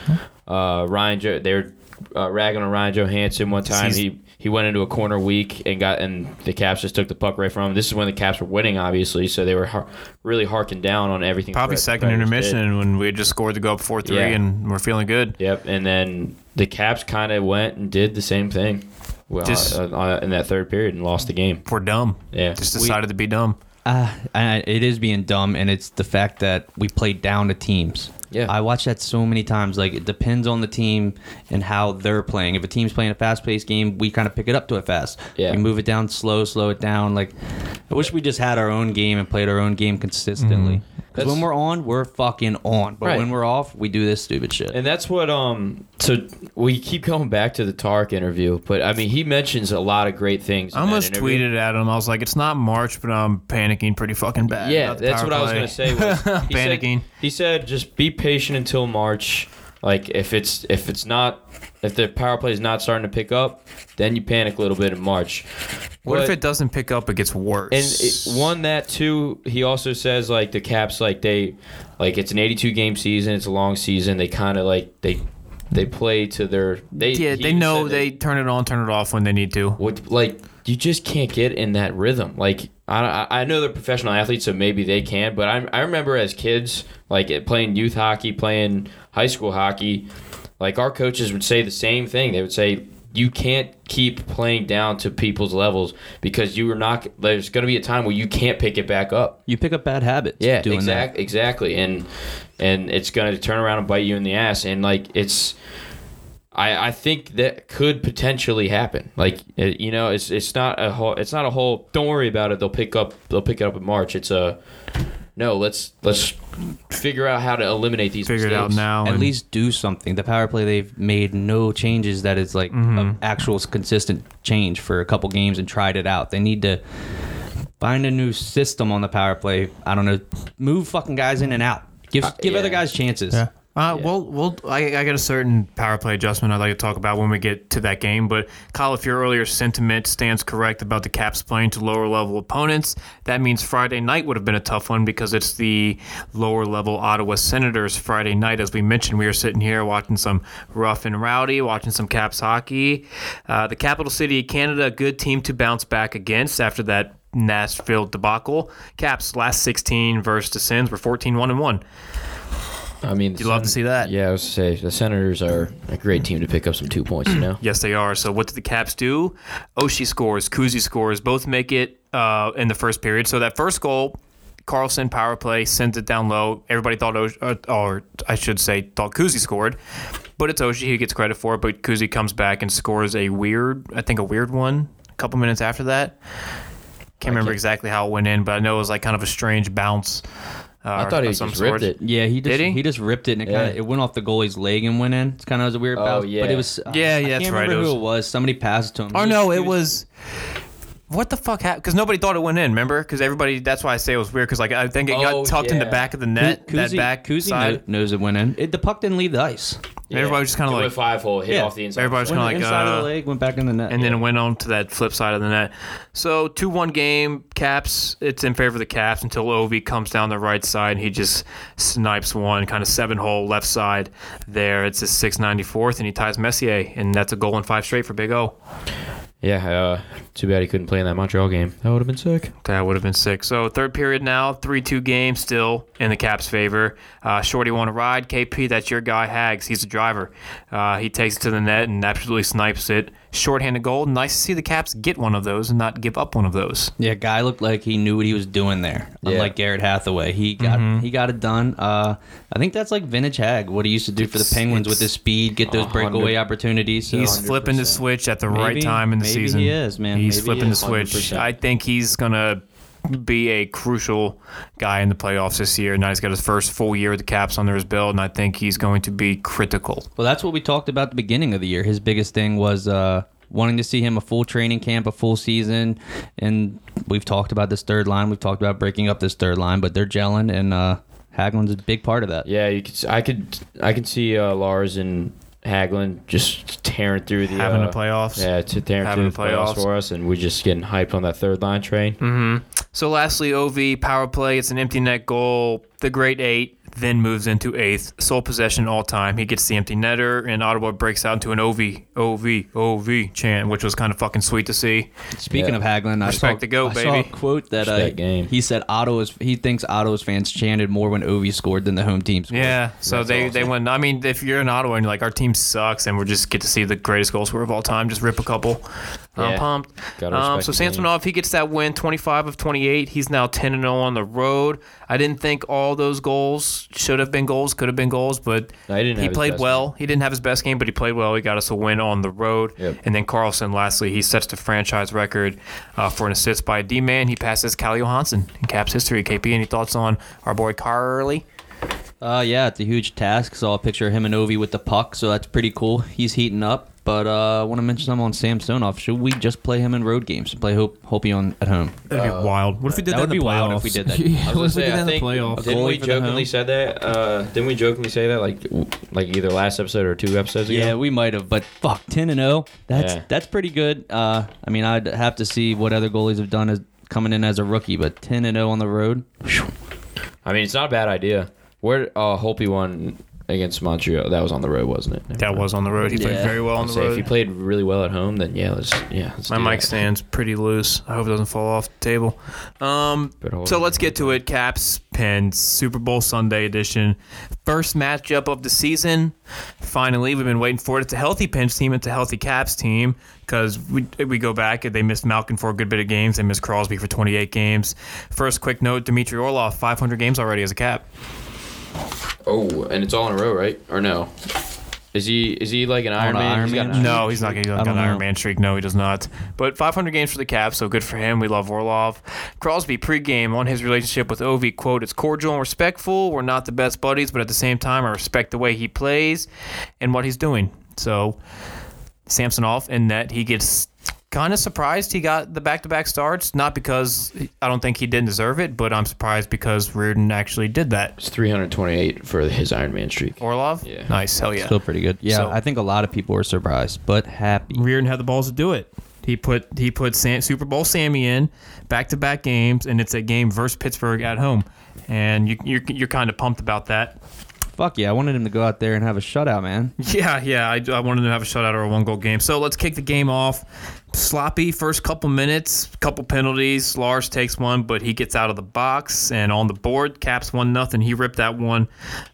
Uh, Ryan, jo- they're uh, ragging on Ryan Johansen one time. He's- He he went into a corner weak and got and the Caps just took the puck right from him. This is when the Caps were winning, obviously, so they were har- really harking down on everything. Probably Pred- second Predators did. intermission when we had just scored to go up four three Yeah. and we're feeling good. Yep, and then the Caps kind of went and did the same thing. Well, Just- uh, uh, in that third period and lost the game. We're dumb. Yeah. Just We- decided to be dumb. Uh, it is being dumb, and it's the fact that we played down to teams. Yeah. I watch that so many times. Like it depends on the team and how they're playing. If a team's playing a fast-paced game, we kind of pick it up to it fast. Yeah. We move it down slow, slow it down. Like I wish we just had our own game and played our own game consistently. Because when we're on, we're fucking on. But Right. when we're off, we do this stupid shit. And that's what um so we keep going back to the Tark interview, but I mean he mentions a lot of great things. I that almost interview. tweeted at him. I was like, "It's not March, but I'm panicking pretty fucking bad." Yeah, about the that's power what I was gonna say. Was <laughs> he Panicking. Said, he said just be patient until March. Like if it's if it's not if the power play is not starting to pick up, then you panic a little bit in March. What if it doesn't pick up? It gets worse. And it, one that too, he also says like the Caps like they like it's an 82 game season, it's a long season. They kind of like they they play to their they yeah, they know said they turn it on, turn it off when they need to. what like you just can't get in that rhythm. Like I I know they're professional athletes, so maybe they can. But I I remember as kids like playing youth hockey, playing high school hockey, like our coaches would say the same thing. They would say. You can't keep playing down to people's levels because you are not. There's going to be a time where you can't pick it back up. you pick up bad habits. Yeah, exactly, exactly, and and it's going to turn around and bite you in the ass, and like it's, I I think that could potentially happen. Like it, you know, it's it's not a whole, it's not a whole. Don't worry about it. They'll pick up. They'll pick it up in March. It's a no. Let's let's figure out how to eliminate these. Figure it out now. At and- least do something. The power play they've made no changes that is like Mm-hmm. an actual consistent change for a couple games and tried it out. They need to find a new system on the power play. I don't know, move fucking guys in and out. Give give yeah. other guys chances. Yeah. Uh, Well, well, I, I got a certain power play adjustment I'd like to talk about when we get to that game. But Kyle, if your earlier sentiment stands correct about the Caps playing to lower level opponents, that means Friday night would have been a tough one because it's the lower level Ottawa Senators Friday night. As we mentioned, we were sitting here watching some rough and rowdy, watching some Caps hockey. Uh, the capital city of Canada, a good team to bounce back against after that Nashville debacle. Caps last 16 versus the Sens were 14 1 and 1. I mean, You love to see that. Yeah, I was to say the Senators are a great team to pick up some two points. You know. <clears throat> Yes, they are. So what did the Caps do? Oshie scores, Kuzi scores, both make it uh, in the first period. So that first goal, Carlson power play sends it down low. Everybody thought, Osh- uh, or I should say, thought Kuzi scored, but it's Oshie who gets credit for it. But Kuzi comes back and scores a weird, I think a weird one. A couple minutes after that, can't remember exactly how it went in, but I know it was like kind of a strange bounce. Uh, I thought he of some just ripped sort. it. Yeah, he just Did he? just ripped it and it Yeah. kind of it went off the goalie's leg and went in. It's kind of was a weird Oh, bounce, yeah. but it was Yeah, yeah, I that's can't right. remember It who was- it was. Somebody passed it to him. Oh He- no, he it was. What the fuck happened? Because nobody thought it went in. Remember? Because everybody. That's why I say it was weird. Because like I think it Oh, got tucked in the yeah. back of the net. Ku- that Kuzi- back Kuzi side. kno- knows it went in. It, the puck didn't leave the ice. Everybody was just kind of It went like, five hole, hit Yeah. off the inside. Everybody was Went kind of like, inside of uh, the leg, went back in the net. and then it went on to that flip side of the net. So two one game. Caps. It's in favor of the Caps until Ovi comes down the right side. and He just snipes one kind of seven hole left side there. It's his six ninety fourth, and he ties Messier, and that's a goal in five straight for Big O. Yeah, uh, too bad he couldn't play in that Montreal game. That would have been sick. That would have been sick. So third period now, three two game still in the Caps' favor. Uh, Shorty want to ride. KP, that's your guy. Hags, he's the driver. Uh, he takes it to the net and absolutely snipes it. Shorthanded goal. Nice to see the Caps get one of those and not give up one of those. Yeah, guy looked like he knew what he was doing there. Yeah. Unlike Garrett Hathaway, he got Mm-hmm. he got it done. Uh, I think that's like vintage Hag, what he used to do for the Penguins with his speed, get those breakaway opportunities. So He's flipping the switch at the right time in the maybe season. he is, man. He's Maybe he flipping the switch. 100%. I think he's gonna be a crucial guy in the playoffs this year. Now he's got his first full year with the Caps under his belt, and I think he's going to be critical. Well, that's what we talked about at the beginning of the year. His biggest thing was uh, wanting to see him a full training camp, a full season, and we've talked about this third line. We've talked about breaking up this third line, but they're gelling, and uh, Hagelin's a big part of that. Yeah, you could. s- I could. I can see uh, Lars and Hagelin just tearing through the Having uh, the playoffs. Yeah, to tearing Having through the the playoffs. playoffs. for us, and we're just getting hyped on that third line train. So lastly, OV power play. It's an empty net goal. The great eight then moves into eighth. Sole possession all time. He gets the empty netter, and Ottawa breaks out into an OV, OV, OV chant, which was kind of fucking sweet to see. Speaking Yeah. of Hagelin, I Respect saw, the goat, I saw a quote that uh, Respect game. he said Ottawa's he thinks Ottawa's fans chanted more when Ovi scored than the home team scored. Yeah. So That's they, they awesome. went. I mean, if you're in Ottawa and you're like, our team sucks, and we just get to see the greatest goal scorer of all time, just rip a couple. I'm pumped. Um, so the game. Samsonov, he gets that win, 25 of 28. He's now 10 and 0 on the road. I didn't think all those goals should have been goals, could have been goals, but No, he didn't have his played best well. He didn't have his best game, but he played well. He got us a win on the road. Yep. And then Carlson, lastly, he sets the franchise record uh, for an assist by a D man. He passes Calle Johansson in Caps history. KP, any thoughts on our boy Carly? Uh, yeah, it's a huge task. Saw a picture of him and Ovi with the puck, so that's pretty cool. He's heating up. But uh, I want to mention something on Samsonov. Should we just play him in road games? And play Hope Hopi on at home. That'd be wild. What if we did that that, would in the be wild playoffs? if we did that. Yeah, <laughs> I was gonna if we say, did I that the think, playoffs? didn't we jokingly say that? Uh, didn't we jokingly say that like like either last episode or two episodes ago? Yeah, we might have, but fuck, ten and zero. That's Yeah. that's pretty good. Uh, I mean, I'd have to see what other goalies have done as coming in as a rookie, but ten and zero on the road. I mean, it's not a bad idea. Where uh, Holtby won against Montreal, that was on the road, wasn't it? That was on the road. He played Yeah. very well on I'll the say road. if he played really well at home, then yeah, let's yeah. Let's My do mic that. stands pretty loose. I hope it doesn't fall off the table. Um, Better hold so it. let's get to it. Caps, Pens, Super Bowl Sunday edition. First matchup of the season. Finally, we've been waiting for it. It's a healthy Pens team. It's a healthy Caps team because we, we go back. They missed Malkin for a good bit of games. They missed Crosby for 28 games. First quick note, Dmitry Orlov, 500 games already as a Cap. Oh, and it's all in a row, right? Or no? Is he is he like an Iron Man? Iron He's got Man? No, he's not getting I like don't an Iron. Man streak. No, he does not. But 500 games for the Caps, so good for him. We love Orlov. Crosby pregame on his relationship with Ovi, quote, it's cordial and respectful. We're not the best buddies, but at the same time, I respect the way he plays and what he's doing. So Samsonov in net, he gets kind of surprised he got the back-to-back starts. Not because I don't think he didn't deserve it, but I'm surprised because Reirden actually did that. It's 328 for his Iron Man streak. Orlov? Yeah. Nice. Hell yeah. Still pretty good. Yeah, So- I think a lot of people were surprised, but happy. Reirden had the balls to do it. He put he put Sam, Super Bowl Sammy in back to back games, and it's a game versus Pittsburgh at home, and you, you're you're kind of pumped about that. Fuck yeah, I wanted him to go out there and have a shutout, man. <laughs> Yeah, yeah. I, I wanted to have a shutout or a one goal game. So let's kick the game off. Sloppy first couple minutes, couple penalties. Lars takes one, but he gets out of the box and on the board. Caps one nothing. He ripped that one.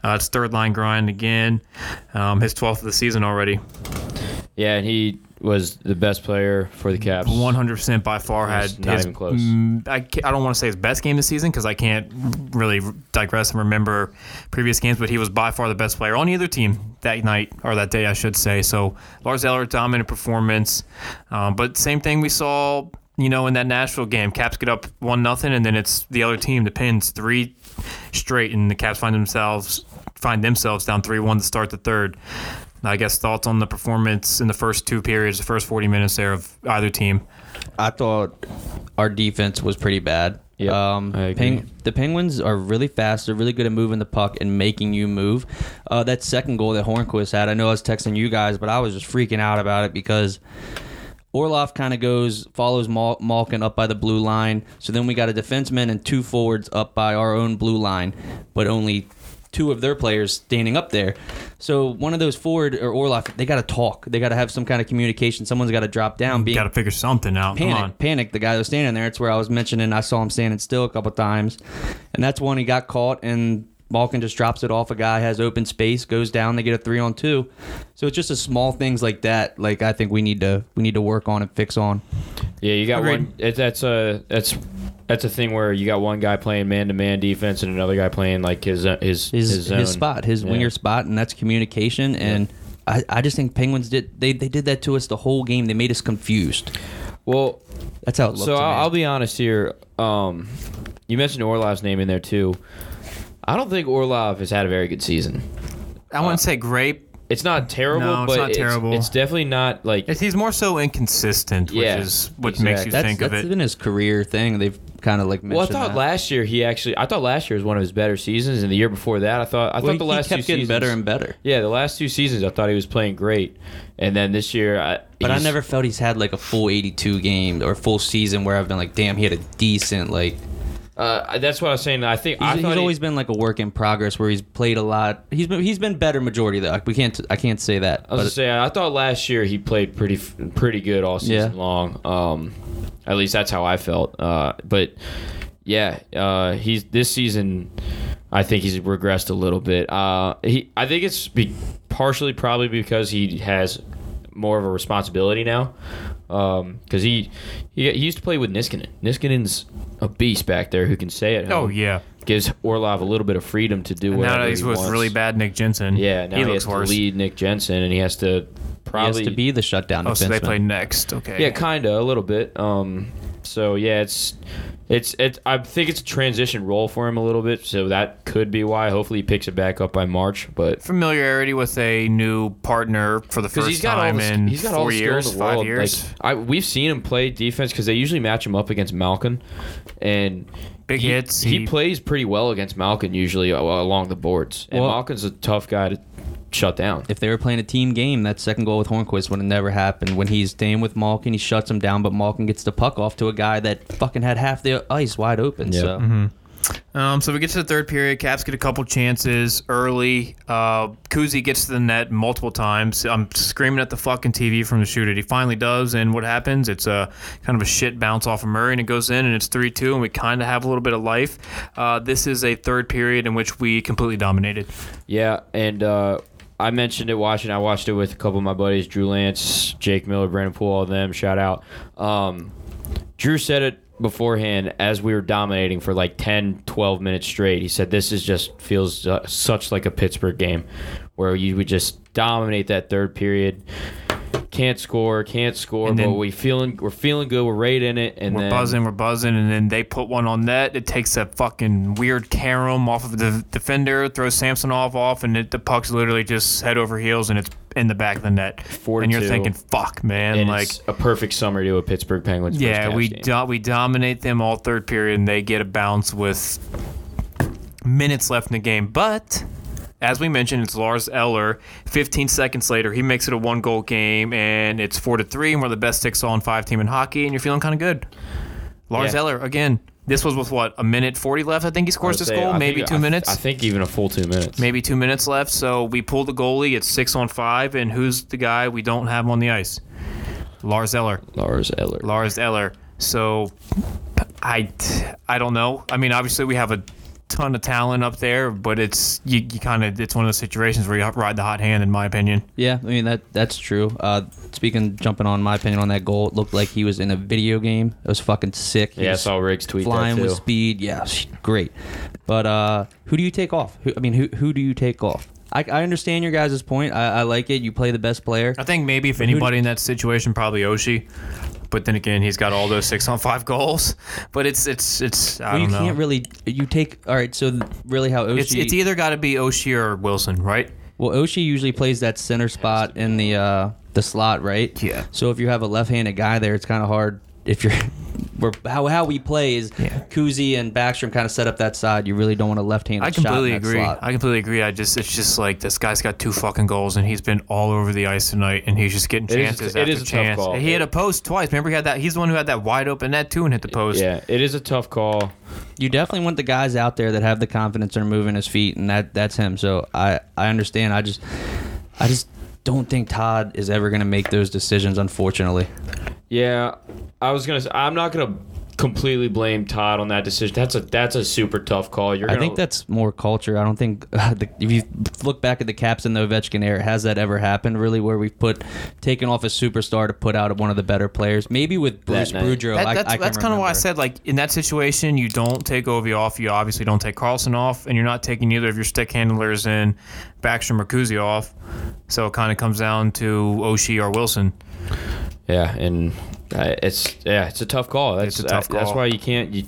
Uh, it's third line grind again. Um, his twelfth of the season already. Yeah, and he was the best player for the Caps. One hundred percent by far had not his. even close. mm, I, I don't want to say his best game this season because I can't really digress and remember previous games, but he was by far the best player on either team that night or that day, I should say. So Lars Eller dominant performance, um, but same thing we saw. You know, in that Nashville game, Caps get up one nothing, and then it's the other team, the Pens, three straight, and the Caps find themselves find themselves down three one to start the third. I guess thoughts on the performance in the first two periods, the first forty minutes there of either team. I thought our defense was pretty bad. Yep, um, Peng- the Penguins are really fast. They're really good at moving the puck and making you move. Uh, that second goal that Hornqvist had, I know I was texting you guys, but I was just freaking out about it because Orlov kind of goes, follows Mal- Malkin up by the blue line. So then we got a defenseman and two forwards up by our own blue line, but only two of their players standing up there. So one of those forward or Orlov, they got to talk. They got to have some kind of communication. Someone's got to drop down. Being Got to figure something out. Come on. Panik, Panik, the guy that was standing there. It's where I was mentioning I saw him standing still a couple times. And that's when he got caught and Malkin just drops it off a guy, has open space, goes down, they get a three on two. So it's just a small things like that. Like I think we need to we need to work on and fix on. Yeah, you got Agreed. one. It, that's a that's that's a thing where you got one guy playing man to man defense and another guy playing like his uh, his His his, his, spot, his Yeah. winger spot, and that's communication and I, I just think Penguins did they, they did that to us the whole game. They made us confused. Well, That's how it looked. so to. I'll, I'll be honest here. Um, you mentioned Orlov's name in there too. I don't think Orlov has had a very good season. I wouldn't uh, say great. It's not terrible, No, it's but not terrible. It's, definitely not like It's- He's more so inconsistent, which Yeah, is what makes you exactly. that's think that's of it. been his career thing. They've kind of like mentioned Well, I thought that. last year he actually. I thought last year was one of his better seasons, and the year before that, I thought. I Well, thought the he last kept two getting seasons better and better. Yeah, the last two seasons, I thought he was playing great, and then this year, I, But I he's- never felt he's had like a full 82 game or full season where I've been like, damn, he had a decent like. Uh, that's what I was saying. I think He's, I he's thought he- always been like a work in progress where he's played a lot. He's been he's been better majority though. We can't I can't say that. I was just saying. I thought last year he played pretty pretty good all season Yeah. long. Um, at least that's how I felt. Uh, but yeah, uh, he's this season. I think he's regressed a little bit. Uh, he, I think it's be, partially probably because he has more of a responsibility now. Because he, he he used to play with Niskanen. Niskanen's a beast back there who can stay at home. oh yeah. gives Orlov a little bit of freedom to do And whatever now he's he with wants. really bad Nick Jensen. Yeah, now he, he, has worse. to lead Nick Jensen, and he has to he has to be the shutdown Oh, so they play next. Okay. yeah, kind of a little bit. Um, so yeah, it's it's it. I think it's a transition role for him a little bit, so that could be why. Hopefully, he picks it back up by March. But Familiarity with a new partner for the because first he's got all time the, in he's got four all the years, in the five years. Like, I we've seen him play defense because they usually match him up against Malkin, and Big he, hits. He, plays pretty well against Malkin usually along the boards, and Well- Malkin's a tough guy to shut down. if they were playing a team game, that second goal with Hornqvist would have never happened. When he's staying with Malkin, he shuts him down, but Malkin gets the puck off to a guy that fucking had half the ice wide open. Yep. So Um, so we get to the third period. Caps get a couple chances early. Uh, Kuzi gets to the net multiple times. I'm screaming at the fucking TV from the shooter. He finally does, and what happens? It's a kind of a shit bounce off of Murray, and it goes in, and it's three two, and we kind of have a little bit of life. Uh, this is a third period in which we completely dominated. Yeah, and uh, I mentioned it watching. I watched it with a couple of my buddies, Drew Lance, Jake Miller, Brandon Poole, all of them. Shout out. Um, Drew said it beforehand as we were dominating for like 10, 12 minutes straight. He said, This is just feels uh, such like a Pittsburgh game where you would just dominate that third period. Can't score, can't score, then- but we feeling we're feeling good. We're right in it, and We're then buzzing, we're buzzing, and then they put one on net. It takes a fucking weird carom off of the defender, throws Samson off, off, and it, the puck's literally just head over heels, and it's in the back of the net. Four and you're two. thinking, "Fuck, man!" and like, it's a perfect summary to a Pittsburgh Penguins. yeah, we do, we dominate them all third period, and they get a bounce with minutes left in the game. But as we mentioned, it's Lars Eller. 15 seconds later, he makes it a one goal game, and it's four to three, and we're the best six on five team in hockey, and you're feeling kind of good. Lars Yeah. Eller again. This was with what a minute forty left. I think he scores this say- goal. I Maybe think- two I- minutes. I think even a full two minutes. maybe two minutes left. So we pull the goalie. It's six on five, and who's the guy we don't have on the ice? Lars Eller. Lars Eller. Lars Eller. So I I don't know. I mean, obviously we have a ton of talent up there, but it's you, you kind of it's one of those situations where you ride the hot hand, in my opinion. Yeah, I mean that that's true. Uh, speaking, jumping on my opinion on that goal, it looked like he was in a video game. It was fucking sick. He Yeah, I saw Riggs tweet that flying with speed. Yeah, great. But uh, who do you take off? Who, I mean, who who do you take off? I, I understand your guys' point. I, I like it. You play the best player. I think maybe if anybody in that situation, probably Oshie. But then again, he's got all those six on five goals. But it's it's it's I Well, you don't know. can't really. You take all right. So really, how Oshie? it's it's either got to be Oshie or Wilson, right? Well, Oshie usually plays that center spot in the uh, the slot, right? Yeah. So if you have a left-handed guy there, it's kind of hard. If you're, <laughs> we're, how how we play is Yeah. Kuzi and Backstrom kind of set up that side. You really don't want a left-handed. I shot in completely that agree. slot. I completely agree. I just it's just like this guy's got two fucking goals and he's been all over the ice tonight and he's just getting It is- chances it after is a tough chance. call. He had a post twice. Remember he had that. He's the one who had that wide open net too and hit the post. Yeah, it is a tough call. you definitely want the guys out there that have the confidence and are moving his feet, and that that's him. So I I understand. I just I just don't think Todd is ever going to make those decisions. Unfortunately. Yeah, I was gonna. Say, I'm not gonna completely blame Todd on that decision. That's a that's a super tough call. You're I gonna, think that's more culture. I don't think uh, <laughs> the, if you look back at the Caps in the Ovechkin era, has that ever happened really where we've put taken off a superstar to put out one of the better players? Maybe with Bruce night. Boudreau. That- that's I can that's kind of why I said like in that situation you don't take Ovi off. You obviously don't take Carlson off, and you're not taking either of your stick handlers in Backstrom or Kuzi off. So it kind of comes down to Oshie or Wilson. Yeah, and uh, it's yeah, it's a tough call. That's It's a tough uh, That's why you can't you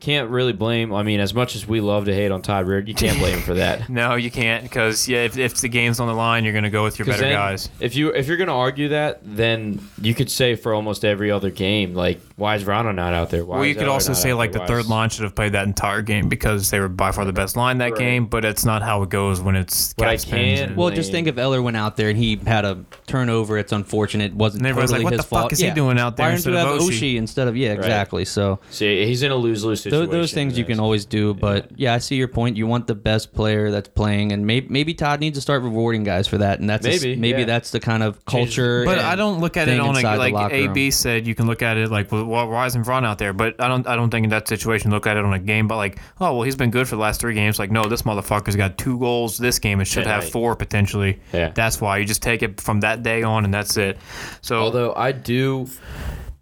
can't really blame. I mean, as much as we love to hate on Todd Reard, you can't blame him for that. <laughs> No, you can't because yeah, if, if the game's on the line, you're gonna go with your better then guys. If you if you're gonna argue that, then you could say for almost every other game, like why is Rano not out there? Why Well, you is could also say like the third line should have played that entire game because they were by far the best line that Right. game. But it's not how it goes when it's. But I can't- and- Well, just think if Eller went out there and he had a turnover. It's unfortunate. It wasn't And everyone's totally like, what his the fuck fault. is he doing out there Why instead don't you of have Oshie? instead of yeah, exactly. So See, he's in a lose lose situation. those things you can always do. But yeah, I see your point. You want the best player that's playing, and maybe maybe Todd needs to start rewarding guys for that. And that's a s- Maybe, maybe yeah. that's the kind of culture. But I don't look at it on a like locker room. AB said. You can look at it like, well, well, why isn't Vron out there? But I don't. I don't think in that situation look at it on a game. But like, oh well, he's been good for the last three games. Like, no, this motherfucker's got two goals this game and should have Tonight. four potentially. Yeah. That's why you just take it from that day on and that's it. So Although I do,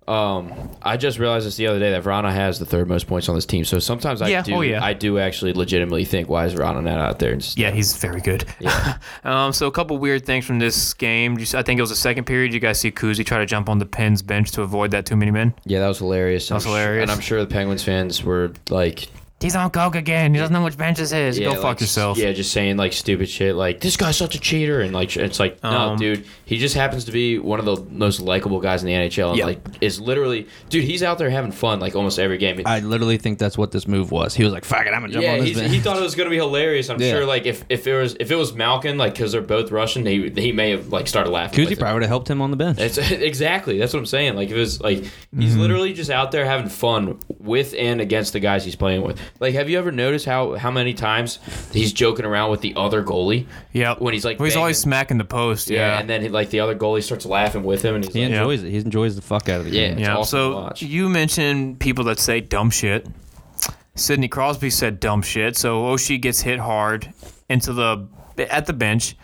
um, I just realized this the other day that Vrana has the third most points on this team. So sometimes I Yeah, do, oh, yeah. I do actually legitimately think why is Vrana not out there? Instead? Yeah, he's very good. Yeah. <laughs> um, so a couple weird things from this game. I think it was the second period. You guys see Kuzi try to jump on the Pens bench to avoid that too many men. Yeah, that was hilarious. That was hilarious. and I'm sure the Penguins fans were like, He's on coke again. He doesn't know which bench this is. yeah, Go fuck like, yourself. Yeah, just saying like stupid shit, like this guy's such a cheater, and like it's like no, Um, dude, he just happens to be one of the most likable guys in the NHL, and Yeah. like is literally, dude, he's out there having fun like almost every game. I literally think that's what this move was. He was like, "Fuck it, I'm gonna jump yeah, on this." he's, bench." he thought it was gonna be hilarious. I'm Yeah. sure, like if, if it was if it was Malkin, like because they're both Russian, he he may have like started laughing. Kuzi with it. probably would have helped him on the bench. It's <laughs> exactly that's what I'm saying. Like it was like he's Mm-hmm. literally just out there having fun with and against the guys he's playing with. Like, have you ever noticed how how many times he's joking around with the other goalie? Yeah. when he's like Well, he's banging- always smacking the post. yeah, Yeah. and then he, like the other goalie starts laughing with him, and he's he like, enjoys it. He enjoys the fuck out of the Yeah. game. It's yeah. awesome to so watch. you mentioned people that say dumb shit. Sidney Crosby said dumb shit. So Oshie gets hit hard into the at the bench.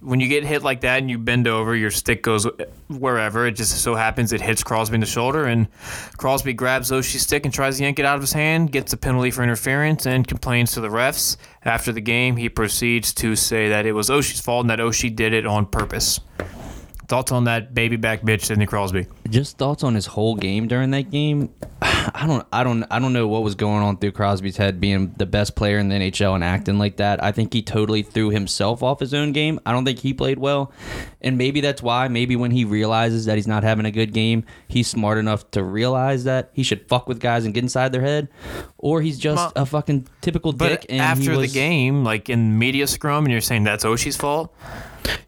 When you get hit like that and you bend over, your stick goes wherever. It just so happens it hits Crosby in the shoulder, and Crosby grabs Oshie's stick and tries to yank it out of his hand, gets a penalty for interference, and complains to the refs. After the game, he proceeds to say that it was Oshie's fault and that Oshie did it on purpose. Thoughts on that baby back bitch, Sidney Crosby? Just thoughts on his whole game during that game. <sighs> I don't, I don't, I don't know what was going on through Crosby's head, being the best player in the NHL and acting like that. I think he totally threw himself off his own game. I don't think he played well, and maybe that's why. Maybe when he realizes that he's not having a good game, he's smart enough to realize that he should fuck with guys and get inside their head, or he's just Well, a fucking typical But dick. And after he was, the game, like in media scrum, and you're saying that's Oshie's fault.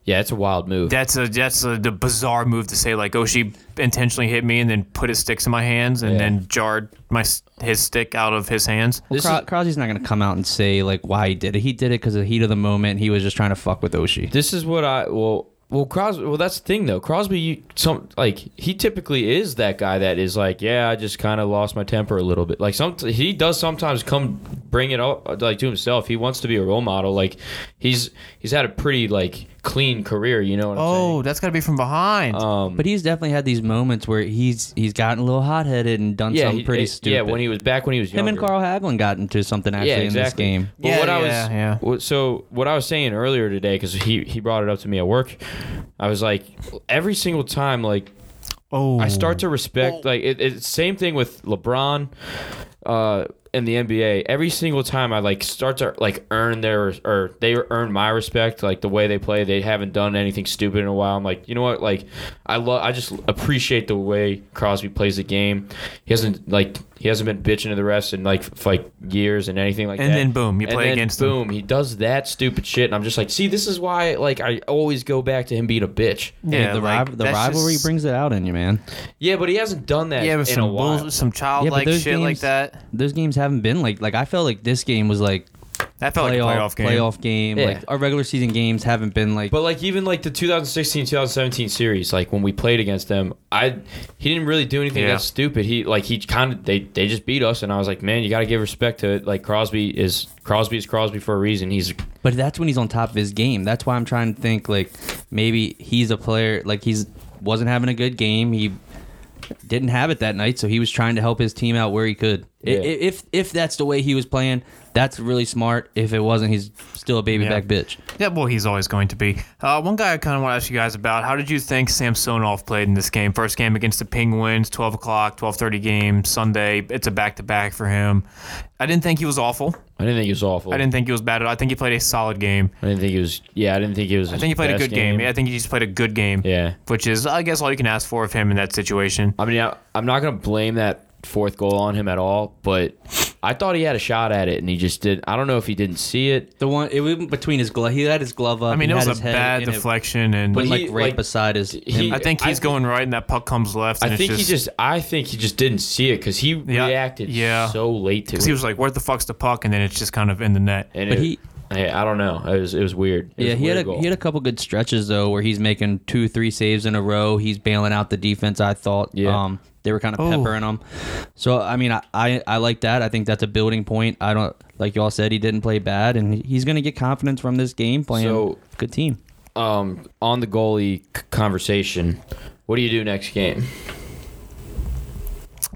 Yeah, it's a wild move. That's a that's a the bizarre move to say like, she intentionally hit me and then put his sticks in my hands and Yeah. then jarred my s- his stick out of his hands. This Cro- is- Crosby's not going to come out and say like why he did it. He did it because of the heat of the moment. He was just trying to fuck with Oshie. This is what I well well Crosby well that's the thing though Crosby you, some like he typically is that guy that is like yeah I just kind of lost my temper a little bit like some he does sometimes come bring it up like to himself he wants to be a role model like he's he's had a pretty like clean career you know what I'm Oh, that's got to be from behind. um But he's definitely had these moments where he's he's gotten a little hot headed and done yeah something he- pretty eh, stupid. yeah when he was back when he was him and. Carl Hagelin got into something actually yeah, in this game. But Yeah, what I was, yeah, yeah. what- so what I was saying earlier today, because he he brought it up to me at work, I was like, every single time, like oh, I start to respect, like it, it's same thing with LeBron, uh, in the NBA. Every single time I like start to like earn their or they earn my respect, like the way they play. They haven't done anything stupid in a while. I'm like, you know what? Like, I love. I just appreciate the way Crosby plays the game. He hasn't like he hasn't been bitching to the refs in like f- like years and anything like that. And that. then boom, you And play then against him. boom, he does that stupid shit, and I'm just like, see, this is why like I always go back to him being a bitch. yeah, the like, riv- the that's rivalry just- brings it out in you, man. Yeah, but he hasn't done that yeah, in with a some while. bull, some childlike those shit like that. Those games haven't been like like I felt like this game was like That felt playoff like a playoff game. playoff game. Yeah. Like our regular season games haven't been like But like even like the 2016 2017 series, like when we played against them, I he didn't really do anything Yeah. that stupid. He like he kind of they they just beat us, and I was like, man, you got to give respect to it. Like Crosby is Crosby is Crosby for a reason. He's But that's when he's on top of his game. That's why I'm trying to think like maybe he's a player like he's wasn't having a good game. He didn't have it that night, so he was trying to help his team out where he could. Yeah. If if that's the way he was playing, that's really smart. If it wasn't, he's still a baby Yeah. back bitch. Yeah, well, he's always going to be. Uh, one guy I kind of want to ask you guys about. How did you think Samsonov played in this game? First game against the Penguins, 12 o'clock, 12:30 game Sunday. It's a back-to-back for him. I didn't think he was awful. I didn't think he was awful. I didn't think he was bad. at all. I think he played a solid game. I didn't think he was. Yeah, I didn't think he was. I think he played a good game. Yeah, I think he just played a good game. Yeah. Which is, I guess, all you can ask for of him in that situation. I mean, I, I'm not gonna blame that fourth goal on him at all, but I thought he had a shot at it, and he just did. I don't know if he didn't see it. The one it went between his glove. He had his glove up. I mean, it was a head bad in it, deflection, and But like he- right like, beside his. he- I think he's I- going right, and that puck comes left. And I it's think he just. I think he just didn't see it because he Yeah, reacted yeah. so late to it. he was like, "Where the fuck's the puck?" And then it's just kind of in the net. and But it- he- I, I don't know. It was. It was weird. It Yeah, was a he had a goal. he had a couple good stretches though where he's making two, three saves in a row. He's bailing out the defense. I thought. Yeah. Um, they were kind of Oh. peppering him. So I mean, I, I I like that. I think that's a building point. I don't like y'all said he didn't play bad, and he's gonna get confidence from this game playing So- good team. um, on the goalie c- conversation, what do you do next game?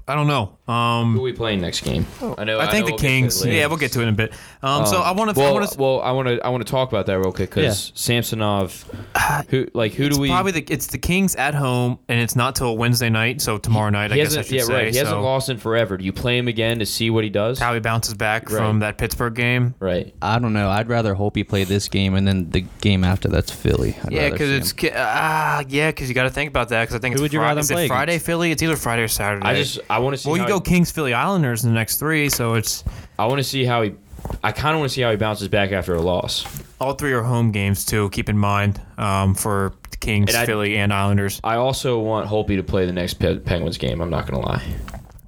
I don't know. Who Um, are we playing next game? I know. I think know the we'll get to it Kings. later. Yeah, we'll get to it in a bit. Um, so I want to. Well, I want to. well, I want to. I want to talk about that real quick because Samsonov. Who like who do we? Probably the it's the Kings at home, and it's not till Wednesday night. So tomorrow night, I he guess I hasn't. should Yeah, say. right. He so hasn't lost in forever. Do you play him again to see what he does? How he bounces back Right. from that Pittsburgh game. Right. I don't know. I'd rather hope he play this game and then the game after that's Philly. I'd Yeah, rather because see it's him. ki- ah yeah, because you got to think about that. Because I think Who it's would you Fri- rather is play it Friday? Philly. It's either Friday or Saturday. I just. I want to see. well, you how go Kings, Philly, Islanders in the next three. So it's I want to see how he. I kind of want to see how he bounces back after a loss. all three are home games too. Keep in mind um, for the Kings, And I- Philly, and Islanders. I also want Holtby to play the next Pe- Penguins game. I'm not gonna lie.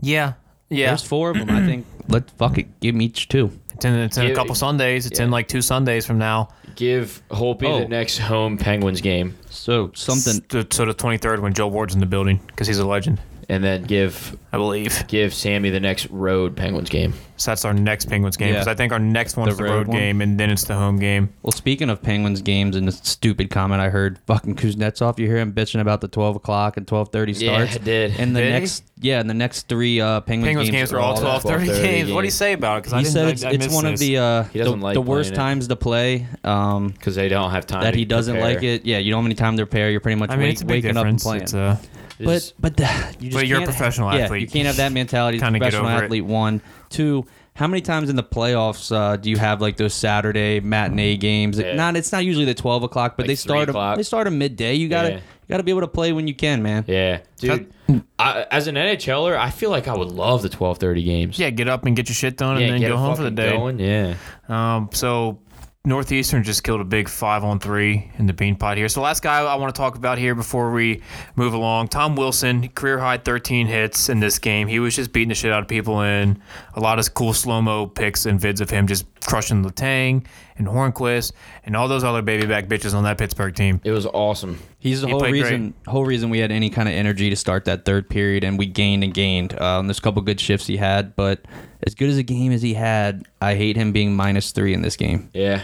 Yeah, yeah. There's four of them. I think. <clears throat> Let fuck it. Give them each two. It's in, it's in a Yeah, couple Sundays. It's in like two Sundays from now. Give Holtby Oh. the next home Penguins game, So something. So, so the 23rd when Joel Ward's in the building because he's a legend, and then give I believe. give Sammy the next road Penguins game. So that's our next Penguins game Yeah. because I think our next one's The the, road road, one? game and then it's the home game. Well, speaking of Penguins games and the stupid comment I heard, fucking Kuznetsov, you hear him bitching about the 12 o'clock and 12:30 Yeah, starts. I did. And the Did he? next, yeah, and the next three uh, Penguins, Penguins games are all 12 12:30 games. What do you say about it? Because I He didn't, said I- it's, I it's missed one of this. the uh, He doesn't the, like the worst playing it. times to play. Um, because they don't have time. that to he doesn't prepare. like it. Yeah, you don't have any time to prepare. You're pretty much I mean, wake- it's a big waking up and difference. playing. It's, uh, It's- But but the, you just But you're a can't- professional yeah, athlete. You can't have that mentality. Kinda get professional over it. athlete. One, two. How many times in the playoffs uh, do you have like those Saturday matinee games? Yeah. Not it's not usually the twelve o'clock, but Like they 3 start 'em- o'clock. they start at midday. You gotta Yeah. you gotta be able to play when you can, man. yeah, dude. I, as an NHLer, I feel like I would love the 12:30 games. yeah, get up and get your shit done Yeah, and then go home for the day. Going. Yeah. Um, so Northeastern just killed a big five on three in the Beanpot here. So last guy I want to talk about here before we move along, Tom Wilson, career high 13 hits in this game. He was just beating the shit out of people in a lot of cool slow mo pics and vids of him just crushing Letang and Hornqvist and all those other baby back bitches on that Pittsburgh team. It was awesome. He's the He whole played reason. Whole reason we had any kind of energy to start that third period, and we gained and gained. Um, there's a couple good shifts he had, but as good as a game as he had, I hate him being minus three in this game. Yeah.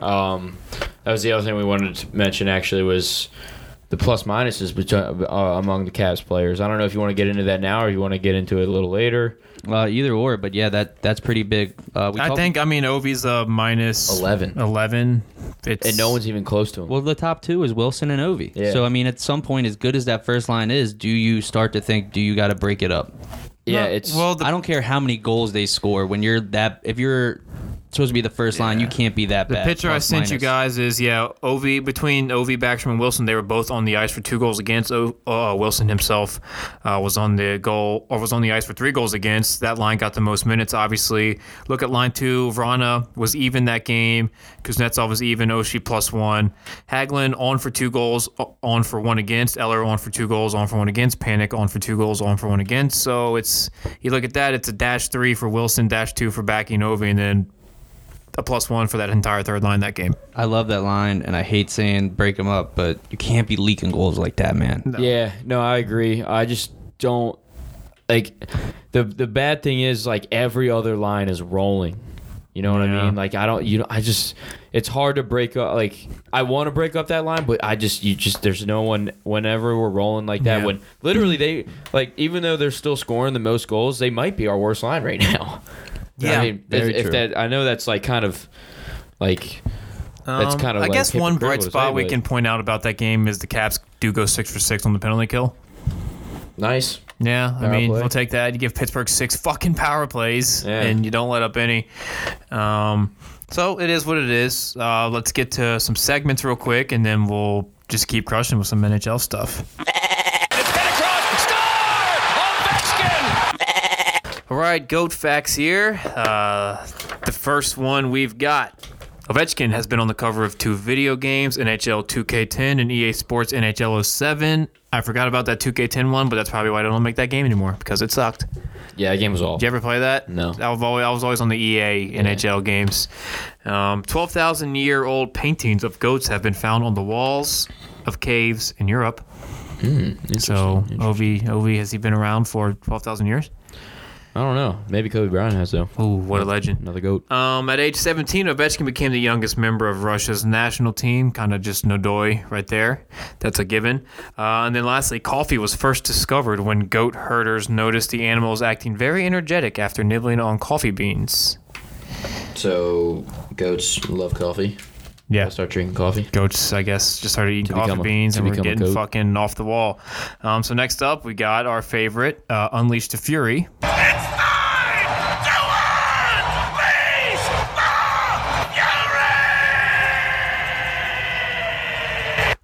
Um, that was the other thing we wanted to mention. Actually, was the plus minuses between, uh, among the Cavs players. I don't know if you want to get into that now or you want to get into it a little later. Uh, either or, but yeah, that that's pretty big. Uh, we I talked- think, I mean, Ovi's a minus 11. 11. It's, And no one's even close to him. Well, the top two is Wilson and Ovi. Yeah. So I mean, at some point, as good as that first line is, do you start to think, do you got to break it up? yeah, No, it's well, the, I don't care how many goals they score. When you're that, if you're supposed to be the first line, you can't be that bad. The bad. picture I plus sent you minus. guys is yeah, Ov between Ov Backstrom and Wilson, they were both on the ice for two goals against. O, uh, Wilson himself uh, was on the goal or was on the ice for three goals against. That line got the most minutes. Obviously, look at line two. Vrana was even that game. Kuznetsov was even. Oshie plus one. Hagelin on for two goals, on for one against. Eller on for two goals, on for one against. Panik on for two goals, on for one against. So it's you look at that. It's a dash three for Wilson, dash two for Backing Ovi, and then a plus one for that entire third line that game. I love that line, and I hate saying break them up, but you can't be leaking goals like that, man. Yeah, no, I agree. I just don't like the the bad thing is like every other line is rolling. You know what I mean? Like I don't you know I just it's hard to break up like I want to break up that line, but I just you just there's no one whenever we're rolling like that Yeah. when literally they like even though they're still scoring the most goals, they might be our worst line right <laughs> now. Yeah, I mean, very if, if true. that I know that's like kind of like That's Um, kinda, I like, guess one bright hypocritical to spot say, we but- can point out about that game is the Caps do go six for six on the penalty kill. nice. Yeah, I Power mean, play. we'll take that. You give Pittsburgh six fucking power plays, Yeah. and you don't let up any. Um, so it is what it is. Uh, let's get to some segments real quick, and then we'll just keep crushing with some NHL stuff. All right, goat facts here. Uh, the first one we've got. Ovechkin has been on the cover of two video games, NHL 2K10 and EA Sports NHL 07. I forgot about that 2K10 one, but that's probably why I don't make that game anymore because it sucked. Yeah, that game was all. Did you ever play that? No. I was always, I was always on the EA NHL games. Um, 12,000 year old paintings of goats have been found on the walls of caves in Europe. So, Ovi, Ovi, has he been around for 12,000 years? I don't know. Maybe Kobe Bryant has though. Ooh, what a legend. Another goat. Um, at age 17, Ovechkin became the youngest member of Russia's national team. Kind of just Nodoy right there. That's a given. Uh, and then lastly, coffee was first discovered when goat herders noticed the animals acting very energetic after nibbling on coffee beans. So goats love coffee. Yeah. Start drinking coffee. Goats, I guess, just started eating To coffee a- beans and we're getting fucking off the wall. Um, so next up, we got our favorite, uh, Unleash the Fury.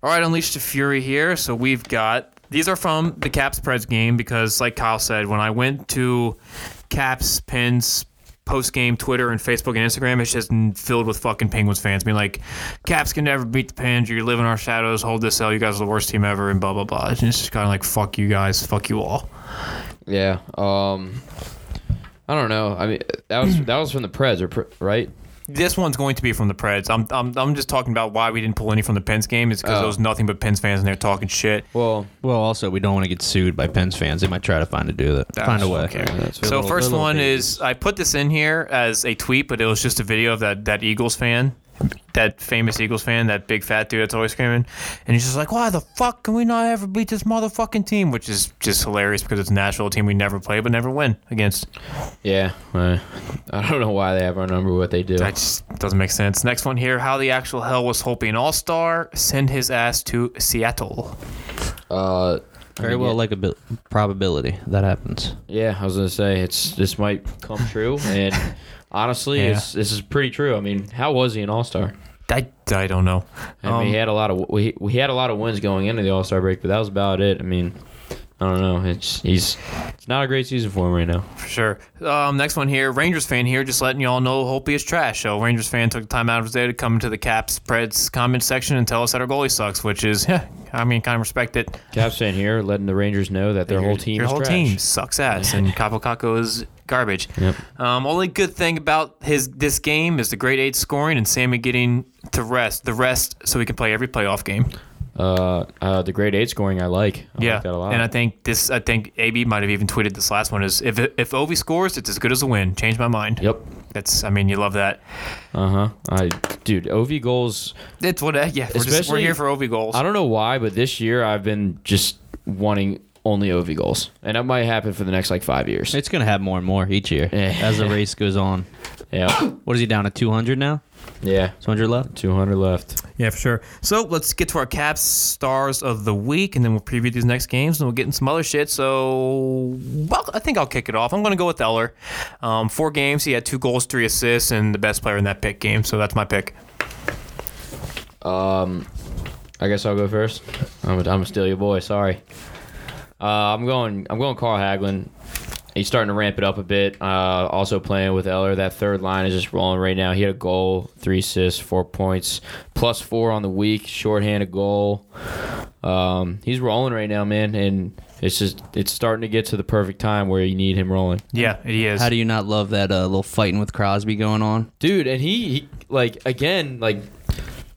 All right, Unleash the Fury here. So we've got these are from the Caps Preds game because, like Kyle said, when I went to Caps Pens post game Twitter and Facebook and Instagram, it's just filled with fucking Penguins fans being like, "Caps can never beat the Pens. You live in our shadows. Hold this L. You guys are the worst team ever." And blah blah blah. And It's just kind of like, "Fuck you guys. Fuck you all." Yeah. Um. I don't know. I mean, that was that was from the Preds, right? This one's going to be from the Preds. I'm, I'm, I'm just talking about why we didn't pull any from the Pens game. Is because Oh. there was nothing but Pens fans in there talking shit. Well, Well, also we don't want to get sued by Pens fans. They might try to find a do that. Find a way. Okay. that's So little- first little one babies. is I put this in here as a tweet, but it was just a video of that that Eagles fan, that famous Eagles fan, that big fat dude that's always screaming, and he's just like, "Why the fuck can we not ever beat this motherfucking team?" Which is just hilarious because it's a national team we never play but never win against. yeah. uh, I don't know why they have our number. What they do. That just doesn't make sense. Next one here: How the actual hell was Holtby an All Star? Send his ass to Seattle. Uh. I Very mean, well, yeah, like a bil- probability that happens. Yeah, I was gonna say it's this might come true, and honestly, Yeah. it's, this is pretty true. I mean, how was he an All Star? I, I don't know. I mean, Um, he had a lot of we, we had a lot of wins going into the All Star break, but that was about it. I mean, I don't know. It's he's it's not a great season for him right now. For sure. Um, next one here, Rangers fan here, just letting y'all know Holtby is trash. So Rangers fan took the time out of his day to come into the Caps Preds comment section and tell us that our goalie sucks, which is, <laughs> yeah, I mean, kind of respect it. Caps fan here, letting the Rangers know that their whole team Your whole trash. team sucks ass, <laughs> and Kaapo Kakko is garbage. Yep. Um, only good thing about his this game is the great eight scoring and Sammy getting to rest the rest so he can play every playoff game. Uh, uh, the great eight scoring I like. I yeah, like that a lot. and I think this. I think AB might have even tweeted this last one is if if Ovi scores, it's as good as a win. Change my mind. Yep. That's. I mean, you love that. Uh huh. I dude, Ov goals. It's what. Yeah, we're, just, we're here for Ovi goals. I don't know why, but this year I've been just wanting only Ov goals, and that might happen for the next like five years. It's gonna have more and more each year Yeah. as the <laughs> race goes on. yeah. <clears throat> What is he down to? Two hundred now? Yeah. Two hundred left. Two hundred left. Yeah, for sure. So let's get to our Caps stars of the week, and then we'll preview these next games, and we'll get in some other shit. So, well, I think I'll kick it off. I'm going to go with Eller. Um, four games, he had two goals, three assists, and the best player in that pick game. So that's my pick. Um, I guess I'll go first. I'm, I'm gonna steal your boy. Sorry. Uh, I'm going. I'm going. Carl Hagelin. He's starting to ramp it up a bit. Uh, also playing with Eller. That third line is just rolling right now. He had a goal, three assists, four points, plus four on the week. Shorthanded goal. Um, he's rolling right now, man, and it's just it's starting to get to the perfect time where you need him rolling, Yeah, he is. How do you not love that uh, little fighting with Crosby going on? dude. And he, he like again like.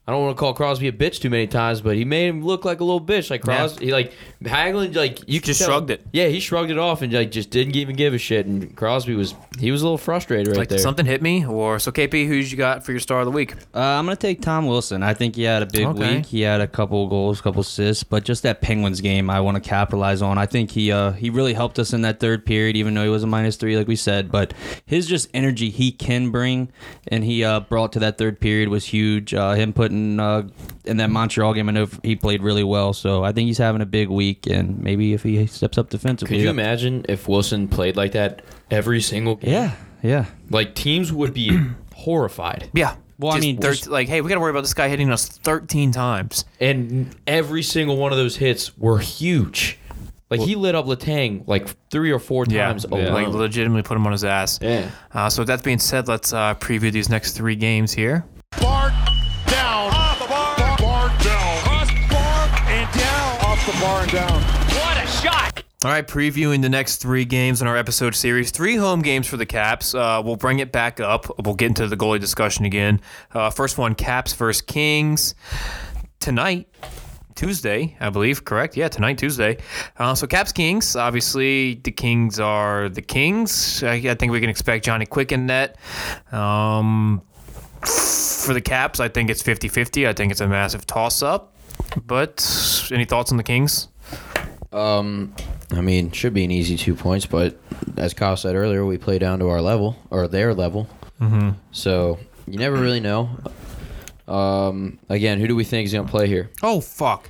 I don't want to call Crosby a bitch too many times, but he made him look like a little bitch. Like Crosby, he like Hagelin, like you Just tell- shrugged it. Yeah, he shrugged it off and like just didn't even give a shit. And Crosby was he was a little frustrated right like, there. something hit me? Or so, KP, who's you got for your star of the week? Uh, I'm gonna take Tom Wilson. I think he had a big Okay. week. He had a couple goals, couple assists, but just that Penguins game, I want to capitalize on. I think he uh, he really helped us in that third period, even though he was a minus three, like we said. But his just energy he can bring, and he uh, brought to that third period was huge. Uh, him putting uh, in that Montreal game, I know he played really well. So I think he's having a big week, and maybe if he steps up defensively, Could you imagine if Wilson played like that every single game? Yeah, yeah. Like teams would be <clears throat> horrified. Yeah. Well, I Just mean, thir- like, hey, we got to worry about this guy hitting us 13 times. And every single one of those hits were huge. Like he lit up Letang like three or four times yeah. alone. Like, legitimately put him on his ass. Yeah. Uh, so, with that being said, let's uh, preview these next three games here. Bart down. Off the bar and down. All right, previewing the next three games in our episode series. Three home games for the Caps. Uh, we'll bring it back up. We'll get into the goalie discussion again. Uh, first one, Caps versus Kings tonight. Tuesday, I believe, correct? Yeah, tonight, Tuesday. Uh, so, Caps Kings. Obviously, the Kings are the Kings. I, I think we can expect Johnny Quick in net. Um, for the Caps, I think it's 50 50. I think it's a massive toss up. But, any thoughts on the Kings? Um, I mean, should be an easy two points, but as Kyle said earlier, we play down to our level or their level. Mm-hmm. So you never really know. Um, again, who do we think is going to play here? Oh fuck!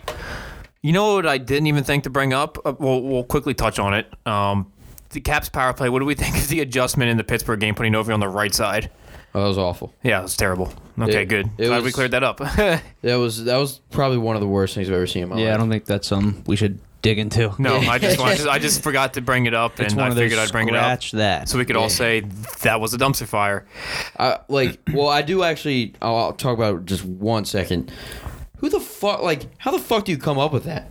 You know what I didn't even think to bring up? Uh, we'll, we'll quickly touch on it. Um, the Caps power play. What do we think of the adjustment in the Pittsburgh game, putting Ovi on the right side? Oh, that was awful. Yeah, it was terrible. Okay, It- good. it Glad we was- cleared that up. <laughs> That was that was probably one of the worst things I've ever seen in my life. Yeah, I don't think that's something we should dig into. no, <laughs> I just, I just I just forgot to bring it up, It's and one I of those figured I'd bring it up scratch that. so we could all say that was a dumpster fire. I, like, well, I do actually. I'll, I'll talk about it just one second. Who the fuck? Like, how the fuck do you come up with that?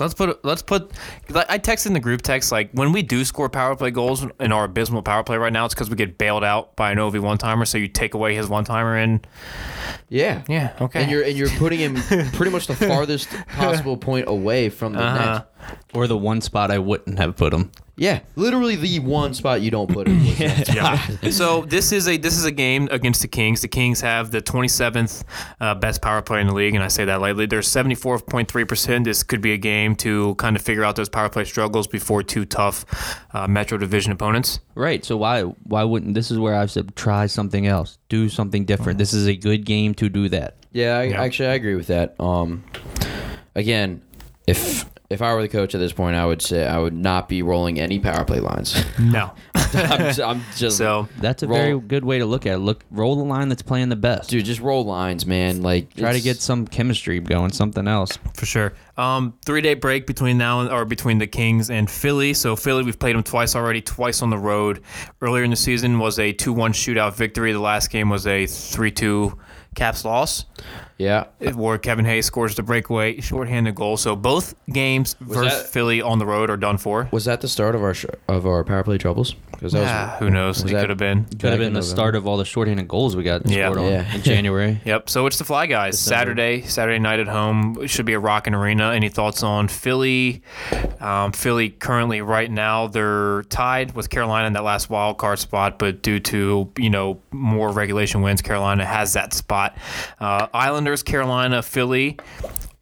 Let's put let's put. I texted in the group text like when we do score power play goals in our abysmal power play right now, it's because we get bailed out by an Ovi one timer. So you take away his one timer and Yeah. yeah, okay. And you're and you're putting him <laughs> pretty much the farthest possible point away from the Uh-huh. net. or the one spot I wouldn't have put him. Yeah, literally the one spot you don't put him. <laughs> was. Yeah. so this is a this is a game against the Kings. The Kings have the 27th uh, best power play in the league, and I say that lightly. They're 74.3 percent. This could be a game to kind of figure out those power play struggles before two tough uh, Metro Division opponents. Right. So why why wouldn't this is where I've said try something else, do something different. This is a good game to do that. Yeah, I, Yeah. actually I agree with that. Um, again, if if I were the coach at this point, I would say I would not be rolling any power play lines. No. <laughs> I'm, j- I'm just so That's a Roll- very good way to look at it. Look, roll the line that's playing the best. dude, just roll lines, man. Like Try to get some chemistry going, something else. for sure. Um, three day break between now and or between the Kings and Philly. So Philly, we've played them twice already, twice on the road. Earlier in the season was a two one shootout victory. The last game was a three two Caps loss. Yeah. Where Kevin Hayes scores the breakaway shorthanded goal. So both games versus that- Philly on the road are done for. Was that the start of our sh- of our power play troubles? Because that Ah, who knows? It could have been. Could have been the start of all the shorthanded goals we got Yeah. scored on Yeah. in <laughs> January. Yep. So it's the Fly Guys. Saturday, Saturday night at home. It should be a rocking arena. Any thoughts on Philly? Um, Philly currently, right now, they're tied with Carolina in that last wild card spot, but due to you know more regulation wins, Carolina has that spot. Uh, Islanders, Carolina, Philly,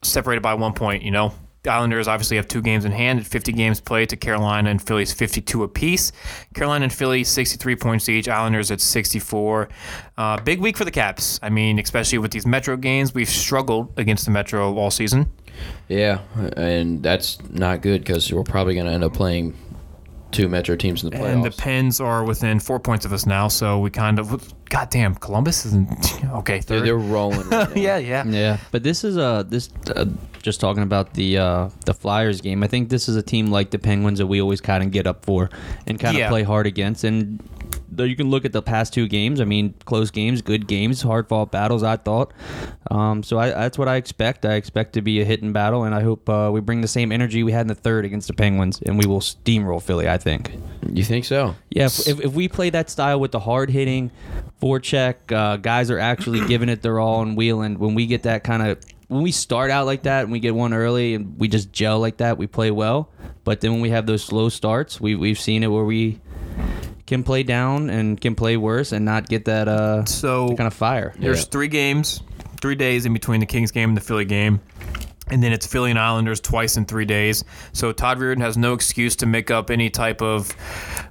separated by one point. You know. The Islanders obviously have two games in hand, 50 games played to Carolina and Philly's 52 apiece. Carolina and Philly 63 points each. Islanders at 64. Uh, big week for the Caps. I mean, especially with these Metro games, we've struggled against the Metro all season. Yeah, and that's not good because we're probably going to end up playing two Metro teams in the playoffs. And the Pens are within four points of us now, so we kind of. Goddamn, Columbus isn't. <laughs> Okay, Dude, third. they're rolling. Right <laughs> now. yeah, yeah. Yeah, but this is uh this uh, just talking about the uh the Flyers game. I think this is a team like the Penguins that we always kind of get up for and kind of Yeah. play hard against. And though you can look at the past two games. I mean, close games, good games, hard fought battles. I thought. Um, so I, that's what I expect. I expect to be a hitting battle, and I hope uh, we bring the same energy we had in the third against the Penguins, and we will steamroll Philly. I think. You think so? Yeah, if, if, if we play that style with the hard hitting, forecheck, uh, guys are actually <clears throat> giving it their all and wheeling. When we get that kind of, when we start out like that and we get one early and we just gel like that, we play well. But then when we have those slow starts, we, we've seen it where we can play down and can play worse and not get that uh, So kind of fire. There's Yeah. three games, three days in between the Kings game and the Philly game. And then it's Philly and Islanders twice in three days. So Todd Reirden has no excuse to make up any type of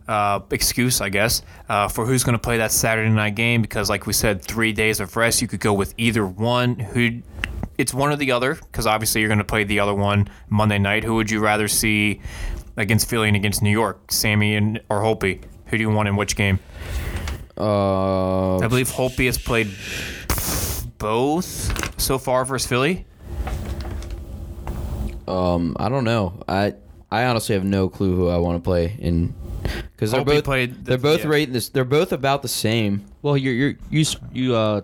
uh, excuse, I guess, uh, for who's going to play that Saturday night game because, like we said, three days of rest. You could go with either one. Who? It's one or the other because obviously you're going to play the other one Monday night. Who would you rather see against Philly and against New York? Sammy and or Holtby? Who do you want in which game? Uh, I believe Holtby has played both so far versus Philly. um, I don't know. I I honestly have no clue who I want to play in because they're Hope both played the- they're both yeah. rating this. They're both about the same. Well, you're, you're, you s- you uh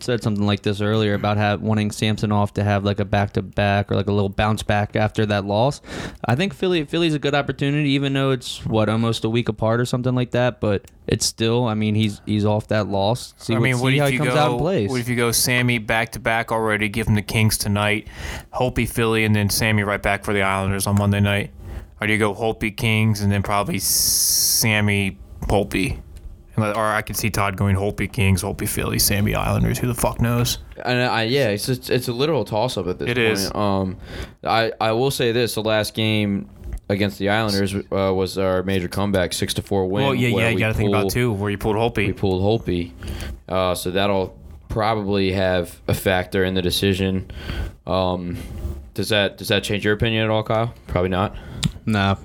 said something like this earlier about have, wanting Samsonov to have like a back to back or like a little bounce back after that loss. I think Philly Philly's a good opportunity, even though it's what almost a week apart or something like that. But it's still, I mean, he's he's off that loss. See, I what, mean, what see if how you he comes go? out and plays. What if you go Sammy back to back already? Give him the Kings tonight, Holtby Philly, and then Sammy right back for the Islanders on Monday night. Or do you go Holtby Kings and then probably Sammy Holtby? Or I could see Todd going Holtby Kings, Holtby Phillies, Sammy Islanders. Who the fuck knows? And I yeah, it's just, it's a literal toss up at this It point. is. Um, I I will say this: the last game against the Islanders uh, was our major comeback, six to four win. Well, yeah, yeah. You got to think about pulled- too where you pulled Holtby. We pulled Holtby, uh, so that'll probably have a factor in the decision. Um, does that does that change your opinion at all, Kyle? Probably not. nah,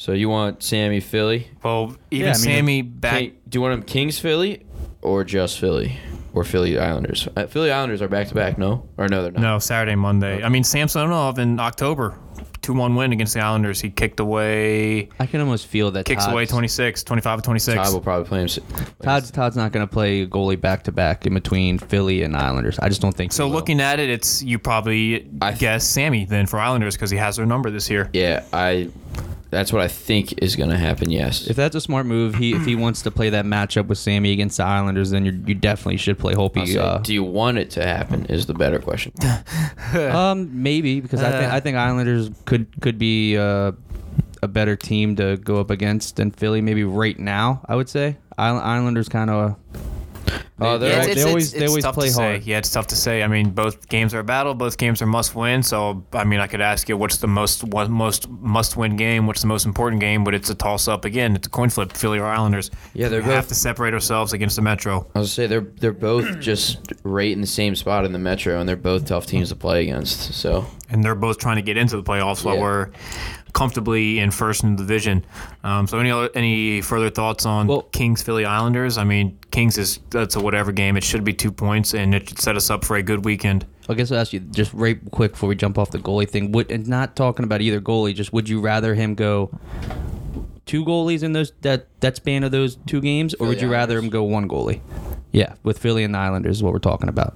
So you want Sammy Philly? Well, even Yeah, I mean, Sammy back. King- do you want him Kings Philly or just Philly or Philly Islanders? Uh, Philly Islanders are back to back, no? Or no, they're not. No, Saturday, Monday. I mean, Samsonov in October, 2 1 win against the Islanders. He kicked away, I can almost feel that kicks Todd's, away 26, 25 to 26. Todd will probably play him. s- Todd's Todd's not going to play goalie back to back in between Philly and Islanders. I just don't think So he will. looking at it, it's you probably I- guess Sammy then for Islanders because he has their number this year. Yeah, I. That's what I think is going to happen. Yes. If that's a smart move, he if he wants to play that matchup with Sammy against the Islanders, then you you definitely should play Holpe. Say, Uh, do you want it to happen? Is the better question. <laughs> um, maybe because I think I think Islanders could could be uh, a better team to go up against than Philly. Maybe right now, I would say Islanders kind of. Uh, they're Yeah, they always- they always tough play to say. hard. Yeah, it's tough to say. I mean, both games are a battle. Both games are must win. So, I mean, I could ask you, what's the most what most must win game? What's the most important game? But it's a toss up again. It's a coin flip. Philly or Islanders. Yeah, they're we have to separate ourselves against the Metro. I was say they're they're both just right in the same spot in the Metro, and they're both tough teams to play against. So and they're both trying to get into the playoffs while we're comfortably in first in the division. Um, so any other, any further thoughts on Well- Kings Philly Islanders? I mean, Kings is that's a whatever game. It should be two points, and it should set us up for a good weekend. I guess I'll ask you just right quick before we jump off the goalie thing. Would and not talking about either goalie, just would you rather him go two goalies in those that that span of those two games, or would Philly you rather him go one goalie? Yeah, with Philly and the Islanders is what we're talking about.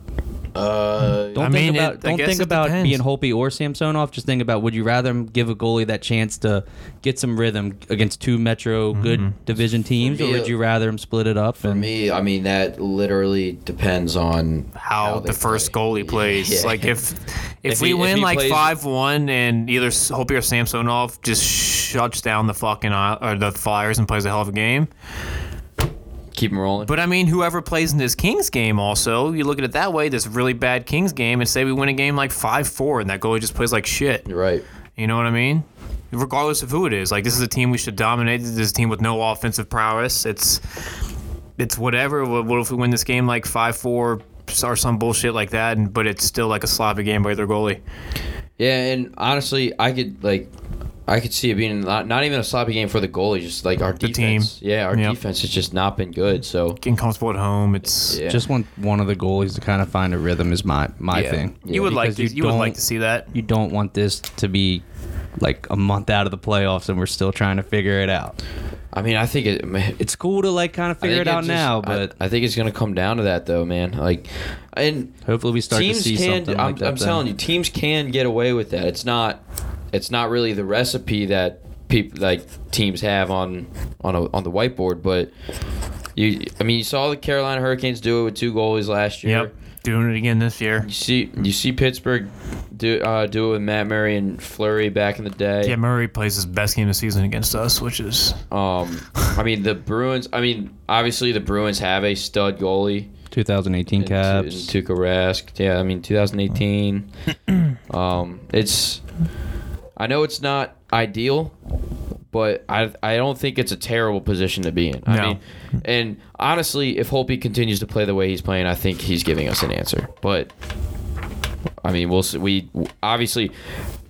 Uh, Don't I think mean, about it- don't think about depends. being Holtby or Samsonov. Just think about would you rather give a goalie that chance to get some rhythm against two Metro Mm-hmm. good division teams, or would you rather him split it up? for and me, I mean that literally depends on how, they the first play. goalie plays. Yeah. <laughs> Like if if, If we he- win he like five one and either Holtby or Samsonov just shuts down the fucking uh, or the Flyers and plays a hell of a game. Keep them rolling. But I mean, whoever plays in this Kings game, also you look at it that way. This really bad Kings game, and say we win a game like five four, and that goalie just plays like shit. You're right. You know what I mean? Regardless of who it is, like this is a team we should dominate. This is a team with no offensive prowess. It's it's whatever. What, what if we win this game like five four or some bullshit like that? And but it's still like a sloppy game by their goalie. Yeah, and honestly, I could like, I could see it being not, not even a sloppy game for the goalie, just like our The defense. team. Yeah, our Yep. defense has just not been good. So Getting comfortable at home. It's yeah, Just want one of the goalies to kind of find a rhythm is my my yeah. thing. You would like to. You, would like to see that. You don't want this to be like a month out of the playoffs and we're still trying to figure it out. I mean, I think it. man, It's cool to like kind of figure think it out just- now, but I, think it's gonna come down to that though, man. Like, and hopefully we start teams to see can. something I'm, like that. I'm then. telling you, teams can get away with that. It's not. It's not really the recipe that people like teams have on on a, on the whiteboard, but you. I mean, you saw the Carolina Hurricanes do it with two goalies last year. Yep. Doing it again this year. You see, you see Pittsburgh do uh, do it with Matt Murray and Fleury back in the day. Yeah, Murray plays his best game of the season against us, which is Um, I mean the Bruins. I mean, obviously the Bruins have a stud goalie. 2018 Caps. Tu- in Tuukka Rask. Yeah, I mean 2018. <clears throat> um, it's. I know it's not ideal, but I I don't think it's a terrible position to be in. I No. mean, and honestly, if Holtby continues to play the way he's playing, I think he's giving us an answer. But I mean, we'll see. We obviously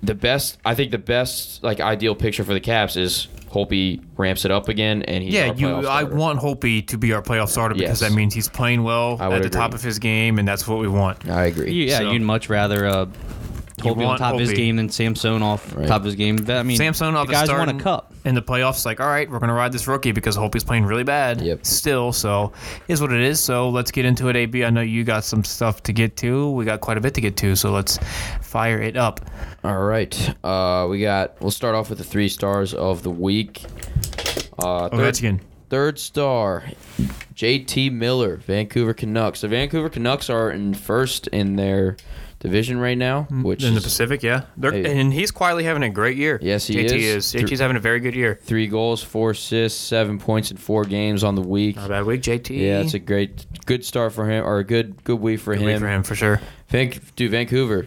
the best. I think the best like ideal picture for the Caps is Holtby ramps it up again, and he's yeah. our You, I want Holtby to be our playoff starter because Yes. that means he's playing well at would the top of his game, and that's what we want. I agree. Yeah, So- you'd much rather uh, Holtby on top of his Holtby. game than Samsonov Right. top of his game. But, I mean, Samsonov the is guys starting won a cup. in the playoffs. Like, all right, we're gonna ride this rookie because Holtby's playing really bad. Yep. Still, so is what it is. So let's get into it. AB, I know you got some stuff to get to. We got quite a bit to get to. So let's fire it up. All right. Uh, we got. We'll start off with the three stars of the week. Uh, third, Ovechkin. third star, J.T. Miller, Vancouver Canucks. The Vancouver Canucks are in first in their division right now, which in the is Pacific, yeah. They're, Hey. and he's quietly having a great year. Yes, he JT is. is. JT's having a very good year. three goals, four assists, seven points in four games on the week. Not a bad week, JT. Yeah, it's a great, good start for him, or a good, good week for Good him. week for him for sure. Van, dude, Vancouver.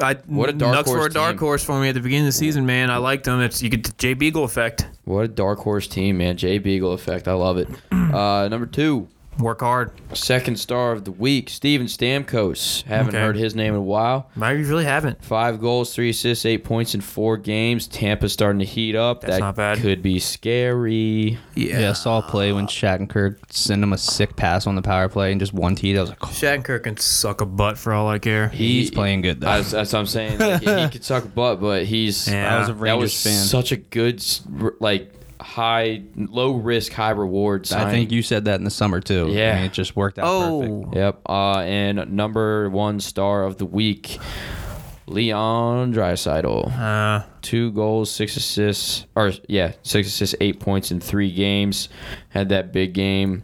I, What a dark Nucks were a horse dark team. horse for me at the beginning of the season, man. I liked them. It's you get the Jay Beagle effect. What a dark horse team, man. Jay Beagle effect. I love it. <clears throat> Uh, number two, Work hard. Second star of the week, Steven Stamkos. Haven't Okay. heard his name in a while. Maybe you really haven't. Five goals, three assists, eight points in four games. Tampa's starting to heat up. That's that not bad. could be scary. Yeah. I saw a play when Shattenkirk sent him a sick pass on the power play and just one T. I was like, oh, Shattenkirk can suck a butt for all I care. he's playing good though. That's, that's what I'm saying. Like, he <laughs> could suck a butt, but he's Yeah. I was a that Rangers was fan. such a good, s- r- like high, low risk, high reward. I think you said that in the summer too. Yeah. I mean, it just worked out perfect. Oh, Yep. Uh, and number one star of the week, Leon Draisaitl. uh, two goals, six assists, or yeah, six assists, eight points in three games. Had that big game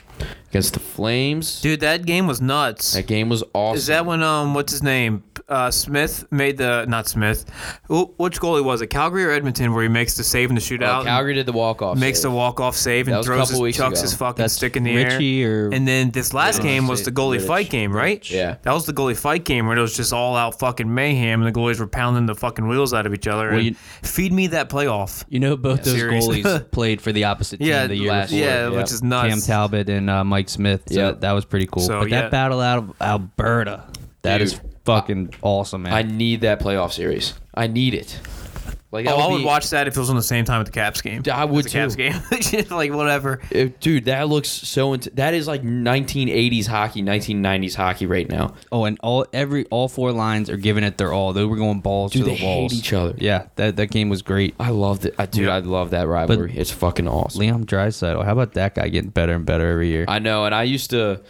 against the Flames. dude, that game was nuts. That game was awesome. Is that when um, what's his name? uh, Smith made the not Smith. Wh- Which goalie was it? Calgary or Edmonton, where he makes the save in the shootout? Oh, Calgary did the walk off. makes the walk off save That and was a throws couple his weeks chucks ago. his fucking That's stick in the Richie air. or- and then this last game was the goalie Rittich. fight game, right? Yeah. that was the goalie fight game where it was just all out fucking mayhem, and the goalies were pounding the fucking wheels out of each other. Well, and you- feed me that playoff. You know, both those Series. goalies <laughs> played for the opposite team Yeah, the year last before. yeah, Yep. which is nuts. Cam Talbot and uh, Mike Smith. So Yep. that, that was pretty cool. So, but yeah. that battle out of Alberta, that is Dude, fucking awesome, man. I need that playoff series. I need it. Like that Oh, I would be- watch that if it was on the same time at the Caps game. I would the Caps too. game, <laughs> like whatever. Dude, that looks so. Int- that is like 1980s hockey, 1990s hockey right now. oh, and all every all four lines are giving it their all. They were going balls Dude, to they the walls. hate each other. Yeah, that that game was great. I loved it. I dude, Yeah. I love that rivalry. it's fucking awesome. Liam Draisaitl, how about that guy getting better and better every year? I know, and I used to,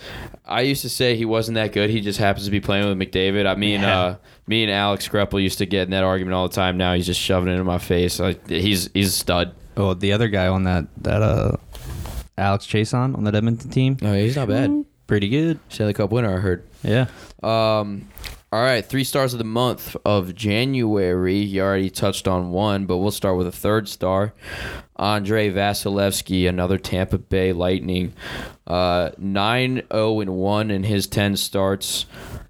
I used to say he wasn't that good. He just happens to be playing with McDavid. I mean, Yeah. uh, me and Alex Greppel used to get in that argument all the time. Now he's just shoving it in my face. Like he's he's a stud. oh, the other guy on that that uh Alex Chiasson on that Edmonton team, Oh, he's not bad. pretty good. Stanley Cup winner, I heard. Yeah. Um, all right, three stars of the month of January. You already touched on one, but we'll start with a third star. Andre Vasilevskiy, another Tampa Bay Lightning, uh, nine zero and one in his ten starts,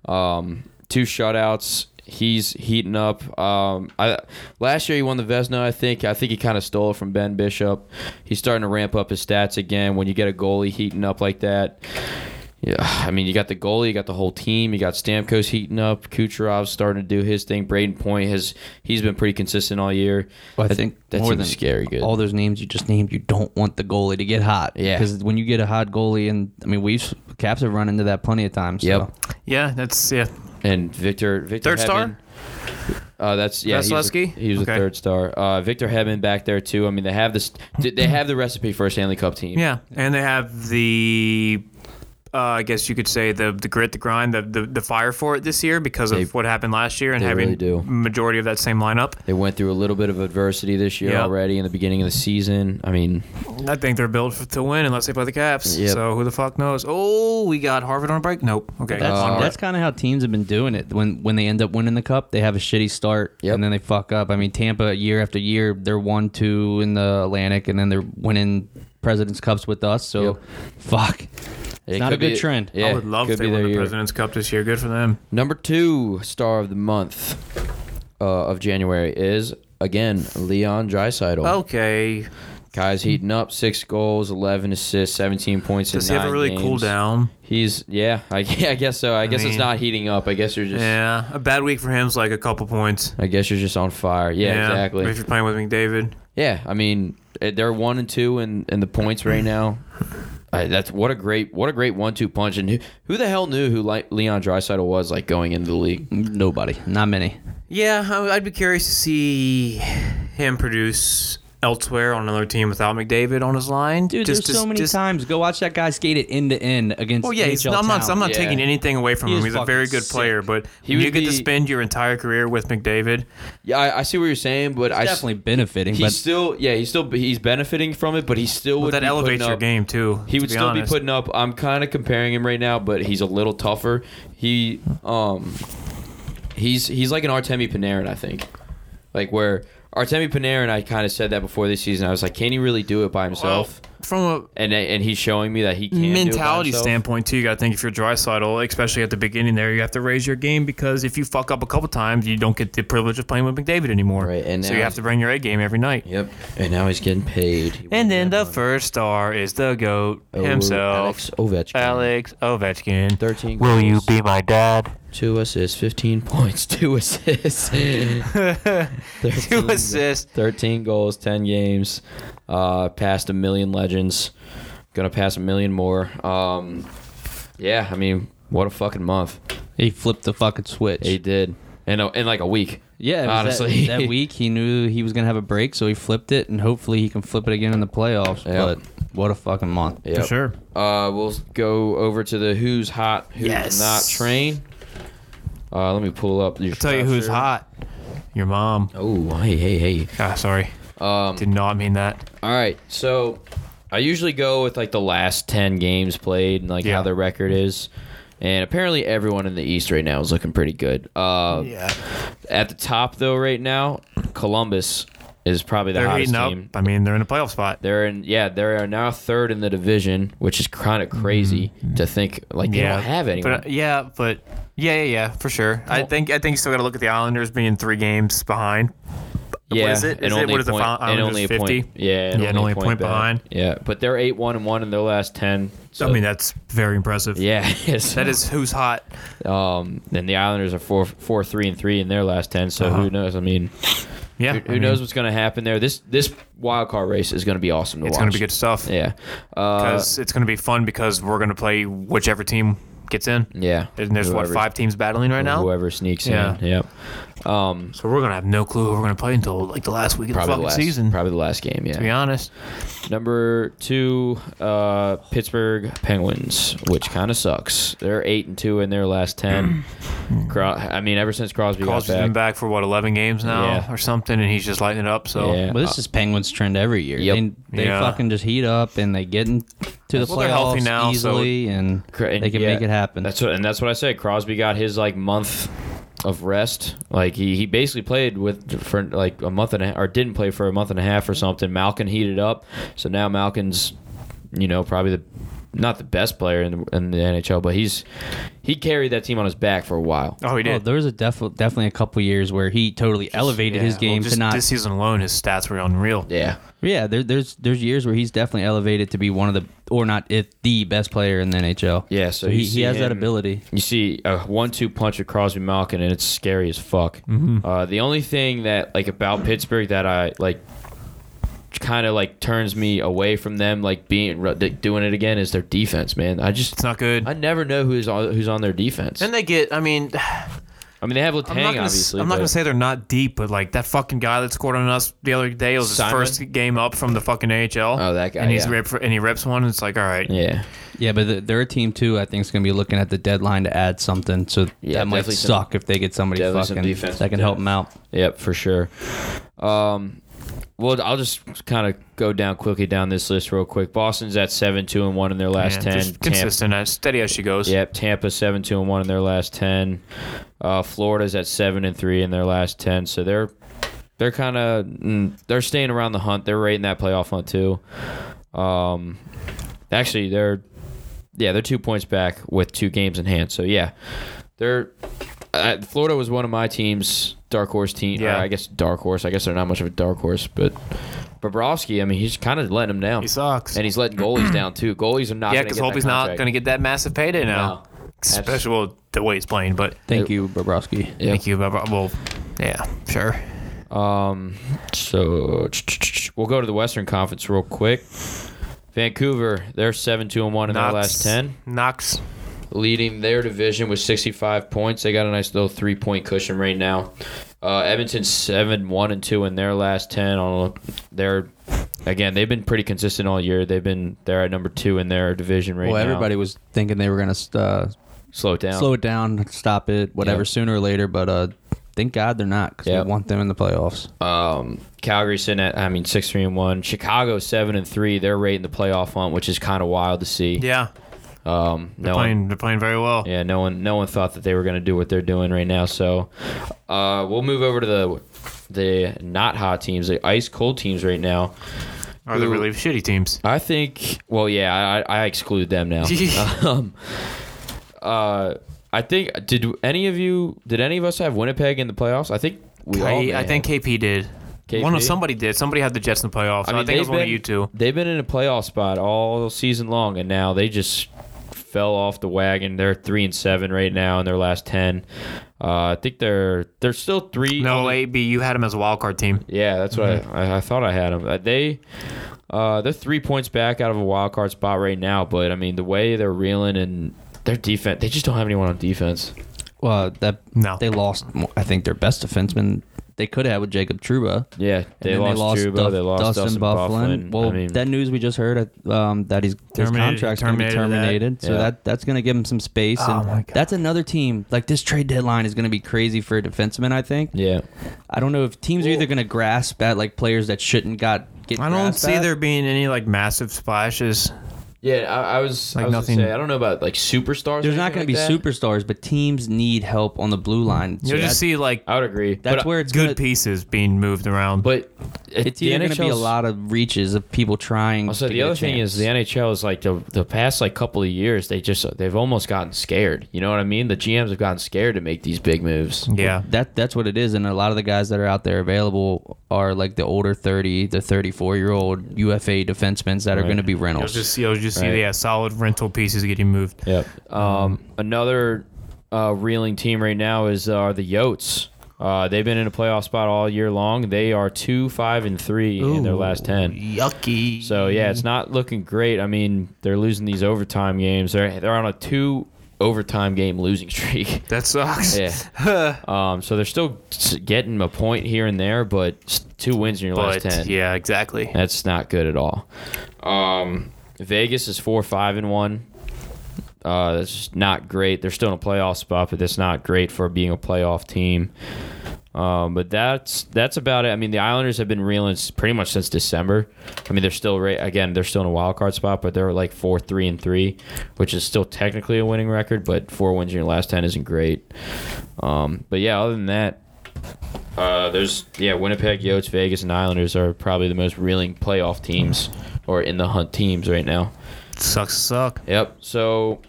um, two shutouts. He's heating up. Um, I last year he won the Vezina. I think. I think he kind of stole it from Ben Bishop. He's starting to ramp up his stats again. When you get a goalie heating up like that, yeah, I mean, you got the goalie, you got the whole team, you got Stamkos heating up, Kucherov's starting to do his thing. Brayden Point has he's been pretty consistent all year. Well, I That- think that's more than scary good. All those names you just named, you don't want the goalie to get hot. Yeah. Because when you get a hot goalie, and I mean, we've Caps have run into that plenty of times. so- Yep. Yeah, that's yeah. And Victor Victor Third star? Uh, that's yeah. He was, a, he was Okay. a third star. Uh, Victor Hedman back there too. I mean, they have this. They have the recipe for a Stanley Cup team. Yeah, and they have the, uh, I guess you could say the the grit, the grind, the the, the fire for it this year because of They- what happened last year and they having really do. majority of that same lineup. They went through a little bit of adversity this year Yep. already in the beginning of the season. I mean, I think they're built f- to win unless they play the Caps. Yep. So who the fuck knows? Oh, we got Harvard on a break. Nope. Okay. That's, Uh, that's kind of how teams have been doing it. When when they end up winning the cup, they have a shitty start Yep. and then they fuck up. I mean, Tampa year after year, they're one two in the Atlantic, and then they're winning Presidents Cups with us. So, Yep. fuck, it's it not a good be- trend. Yeah, I would love could if they be won their the year. President's Cup this year. Good for them. Number two star of the month uh, of January is again Leon Draisaitl. Okay. Guy's heating up, six goals, eleven assists, seventeen points Does in he nine have a really games. cool down? He's yeah, <laughs> I, I guess so. I, guess it's not heating up. I guess you're just Yeah. A bad week for him is like a couple points. I guess you're just on fire. Yeah, exactly. If you're playing with McDavid. Yeah, I mean eh, they're one and two in, in the points right now. I, that's what a great what a great one two punch. And who, who the hell knew who like Leon Draisaitl was like going into the league? Nobody, not many. Yeah, I'd be curious to see him produce elsewhere on another team without McDavid on his line. Dude, Just- there's so many just- times. Go watch that guy skate it end to end against. Well, yeah, he's, NHL I'm not. I'm not Yeah. taking anything away from He him. He's a very good sick. player, but He you get to spend your entire career with McDavid, Yeah, I, I see what you're saying, but I s- definitely benefiting. he's But still yeah he's still he's benefiting from it, but he still well, would that be elevates putting your up- game too. He to would be still honest. be putting up. I'm kind of comparing him right now, but he's a little tougher. He um, he's he's like an Artemi Panarin, I think, like where Artemi Panarin. And I kind of said that before this season. I was like, can he really do it by himself? from a and and he's showing me that he can. do it by mentality standpoint too. You got to think if you're dry Draisaitl, especially at the beginning there, you have to raise your game because if you fuck up a couple times, you don't get the privilege of playing with McDavid anymore. Right, and so you have to bring your A game every night. Yep, and now he's getting paid. He And then the one. first star is the goat Oh, himself, Alex Ovechkin. Alex Ovechkin. 13 Will you be my dad? Two assists, 15 points, <laughs> two assists, <laughs> 13 Two assists. 13 goals, 10 games, uh, passed a million legends, gonna pass a million more. Um, yeah, I mean, what a fucking month he flipped the fucking switch. he did in a, in like a week. Yeah, it was honestly, that, that <laughs> week he knew he was gonna have a break, so he flipped it, and hopefully he can flip it again in the playoffs. Yep. But what a fucking month! Yep. sure. Uh, we'll go over to the who's hot, who's Yes. not train. Uh, let me pull up. Your I'll tell you who's hot. Your mom. Oh, hey, hey, hey. Ah, sorry. Um, Did not mean that. All right, so I usually go with like the last ten games played and like Yeah. how their record is. and apparently everyone in the East right now is looking pretty good. Uh, Yeah. At the top though, right now, Columbus is probably the They're hottest heating up. team. I mean, they're in a playoff spot. They're in, yeah, they are now third in the division, which is kind of crazy to think like they Mm-hmm. yeah. don't have anyone. But uh, yeah, but yeah, yeah, yeah, for sure. I think I think you still got to look at the Islanders being three games behind. yeah, what is it? Is it- only what is the point, and Islanders only a 50? point. Yeah, and Yeah, and only a point back. behind. Yeah, but they're eight one and one in their last ten. So I mean, that's very impressive. yeah, <laughs> yes. That is who's hot. Um, and the Islanders are four, four, three, and three in their last ten. So Uh-huh. who knows? I mean, Yeah. who, I who mean, knows what's going to happen there? This this wild card race is going to be awesome to It's watch. going to be good stuff. Yeah. Uh, Because it's going to be fun because we're going to play whichever team gets in. yeah. And there's what five teams battling right now. Whoever sneaks Yeah. in. Yep. Um, So we're going to have no clue who we're going to play until like the last week of the probably fucking the last season. Probably the last game. Yeah. To be honest, Number two, uh, Pittsburgh Penguins, which kind of sucks. They're eight and two in their last ten. <clears throat> Cro- I mean, ever since Crosby was back. Crosby's got been back. back for what 11 games now Yeah. or something, and he's just lighting it up. So Yeah. Well, this is Penguins trend every year. Yep. They, they Yeah. fucking just heat up and they get into the Well, they're healthy playoffs now, so- easily and Cra- and they can yeah, make it happen. That's what, and that's what I said. Crosby got his like month of rest. Like he, he basically played with for like a month and a, or didn't play for a month and a half or something. Malkin heated up, so now Malkin's, you know, probably the not the best player in the, in the NHL, but he's he carried that team on his back for a while. oh, he Oh, did. there was a def- definitely a couple years where he totally elevated his game well, to not. this season alone. His stats were unreal. Yeah, yeah, there, there's there's years where he's definitely elevated to be one of the or not if the best player in the NHL. Yeah, so so he, he has that ability. You see a one-two punch of Crosby Malkin, and it's scary as fuck. Mm-hmm. Uh, the only thing that like about Pittsburgh that I like kind of like turns me away from them like being doing it again is their defense, man. I just It's not good. I never know who's on who's on their defense. and they get. I mean, I mean, they have I'm Letang not gonna, obviously. I'm not but- gonna say they're not deep, but like that fucking guy that scored on us the other day it was his Simon? first game up from the fucking AHL. Oh, that guy, And he's yeah. rip and he rips one. It's like, all right, Yeah, Yeah, but the, they're a team too. I think is going to be looking at the deadline to add something. So Yeah, that might definitely some- suck if they get somebody definitely some fucking defensive that can help them out. yep, for sure. Um, well, I'll just kind of go down quickly down this list real quick. Boston's at seven two and one in their last ten. consistent, as steady as she goes. Yep, Tampa seven two and one in their last ten. Uh, Florida's at seven and three in their last ten. So they're they're kind of mm, they're staying around the hunt. They're right in that playoff hunt too. Um, actually, they're yeah they're two points back with two games in hand. So yeah, they're uh, Florida was one of my teams, dark horse team. Yeah. Yeah, I guess dark horse. I guess they're not much of a dark horse, but Bobrovsky. I mean, he's kind of letting them down. He sucks. and he's letting goalies down too. Goalies are not. yeah, gonna because get that not going to get that massive payday now. No. Especially well, the way he's playing. But Thank you, Bobrovsky. Yeah. thank you. Bob- Well, yeah, sure. Um, so we'll go to the Western Conference real quick. Vancouver, they're seven two and one in their last ten, Knox. Leading their division with sixty five points. They got a nice little three point cushion right now. Uh, Edmonton seven one and two in their last ten. On they're again, they've been pretty consistent all year. They've been they're at number two in their division right well, now. everybody was thinking they were going to uh, slow it down. slow it down, stop it, whatever, Yep. sooner or later. But uh, thank God they're not because Yep. we want them in the playoffs. Um, Calgary sitting at I mean six three and one. Chicago seven and three. They're right in the playoff hunt, which is kind of wild to see. Yeah, Um, they're no one, playing. They're playing very well. yeah, no one, no one thought that they were going to do what they're doing right now. So, uh, we'll move over to the the not hot teams, the ice cold teams right now. Are they really shitty teams? I think. Well, yeah, I, I exclude them now. <laughs> um, uh, I think. Did any of you? Did any of us have Winnipeg in the playoffs? I think we all. may I, I think. KP did. KP? One of somebody did. Somebody had the Jets in the playoffs. I, think it was one of you two. They've been in a playoff spot all season long, and now they just fell off the wagon. They're three and seven right now in their last ten. Uh, I think they're they're still three. No, AB, you had them as a wild card team. Yeah, that's what I, I, I thought I had them. Uh, They uh, they're three points back out of a wild card spot right now, but I mean the way they're reeling and their defense, they just don't have anyone on defense. Well, that No. they lost. I think their best defenseman they could have with Jacob Trouba. Yeah, And they then lost, Truba, Duff- they lost Dustin, Byfuglien. Well, I mean, that news we just heard um, that he's his Terminated- contract's going to be terminated that. so Yeah. that that's going to give him some space. Oh and my God. That's another team. Like this trade deadline is going to be crazy for a defenseman. I think. yeah, I don't know if teams are either going to grasp at like players that shouldn't got get. I don't see at. there being any like massive splashes. Yeah, I, I was. Like I was nothing- say, I don't know about like superstars. There's not anything going to be that. superstars, but teams need help on the blue line. So You'll just that's, see like I would agree. that's but, uh, where it's good gonna, pieces being moved around. But uh, It's either going to be a lot of reaches of people trying. Also, to the get a other thing is the NHL is like the the past like couple of years they just they've almost gotten scared. You know what I mean? The GMs have gotten scared to make these big moves. yeah. that that's what it is, and a lot of the guys that are out there available are like the older 30, the 34 year old UFA defensemen that are going to be You'll rentals. just you'll just see Right. yeah solid rental pieces getting moved. Yep. Um, another uh, reeling team right now is uh, the Yotes. Uh, they've been in a playoff spot all year long. They are two, five, and three in their last ten. Yucky. So yeah, it's not looking great. I mean, they're losing these overtime games. They're they're on a two overtime game losing <laughs> streak. that sucks. Yeah. <laughs> um. So they're still getting a point here and there, but two wins in your last ten. yeah, exactly. That's not good at all. Um, Vegas is four five and one. Uh, that's not great. They're still in a playoff spot, but that's not great for being a playoff team. Um, but that's that's about it. I mean, the Islanders have been reeling pretty much since December. I mean, they're still again. They're still in a wild card spot, but they're like four three and three, which is still technically a winning record. But four wins in your last ten isn't great. Um, but yeah, other than that, uh, there's yeah, Winnipeg, Yotes, Vegas, and Islanders are probably the most reeling playoff teams or in the hunt teams right now. Sucks to suck. Yep. So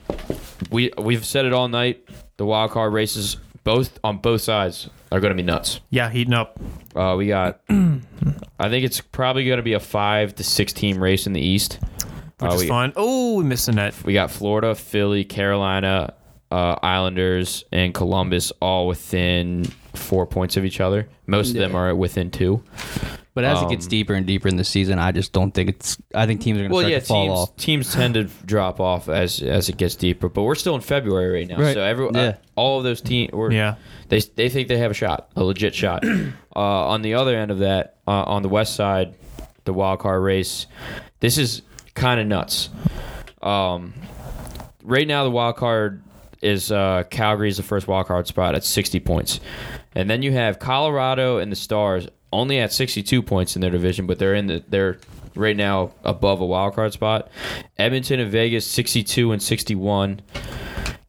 we we've said it all night. The wild card races, both on both sides, are going to be nuts. Yeah, heating up. Uh, we got. <clears throat> I think it's probably going to be a five to six team race in the East. Which Uh, is we, fun. Oh, we missed the net. we got Florida, Philly, Carolina, uh, Islanders, and Columbus all within four points of each other. Most of them are within two. But as it gets Um, deeper and deeper in the season, I just don't think it's. I think teams are going to Well, start yeah, to fall teams off. teams tend to drop off as as it gets deeper, but we're still in February right now, Right. so every Yeah. uh, all of those teams, Yeah. they they think they have a shot, a legit shot. <clears throat> uh, on the other end of that, uh, on the west side, the wild card race, this is kind of nuts. Um, right now, the wild card is uh, Calgary is the first wild card spot at 60 points, and then you have Colorado and the Stars only at 62 points in their division, but they're in the they're right now above a wild card spot. Edmonton and Vegas 62 and 61.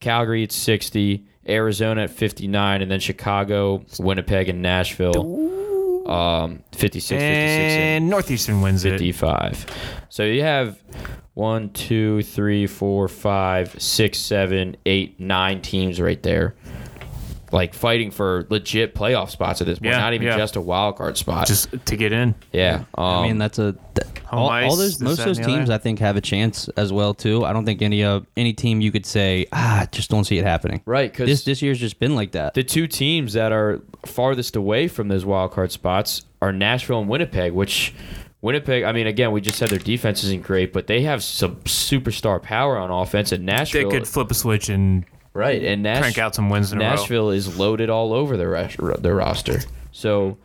Calgary at 60, Arizona at 59, and then Chicago, Winnipeg, and Nashville, um, 56, 56, and And Northeastern wins it. 55. So you have one, two, three, four, five, six, seven, eight, nine teams right there. Like fighting for legit playoff spots at this point, Yeah, not even yeah. just a wild card spot. Just to get in. yeah, um, I mean, that's a. Th- Home all, ice, all those this, most that, of those and the teams, other. I think, have a chance as well too. I don't think any uh, any team you could say ah, just don't see it happening. right because This this year's just been like that. the two teams that are farthest away from those wild card spots are Nashville and Winnipeg, which Winnipeg, I mean, again, we just said their defense isn't great, but they have some superstar power on offense, and Nashville. They could flip a switch and right, and Nash, crank out some wins in a row. Nashville is loaded all over their ras- their roster. So,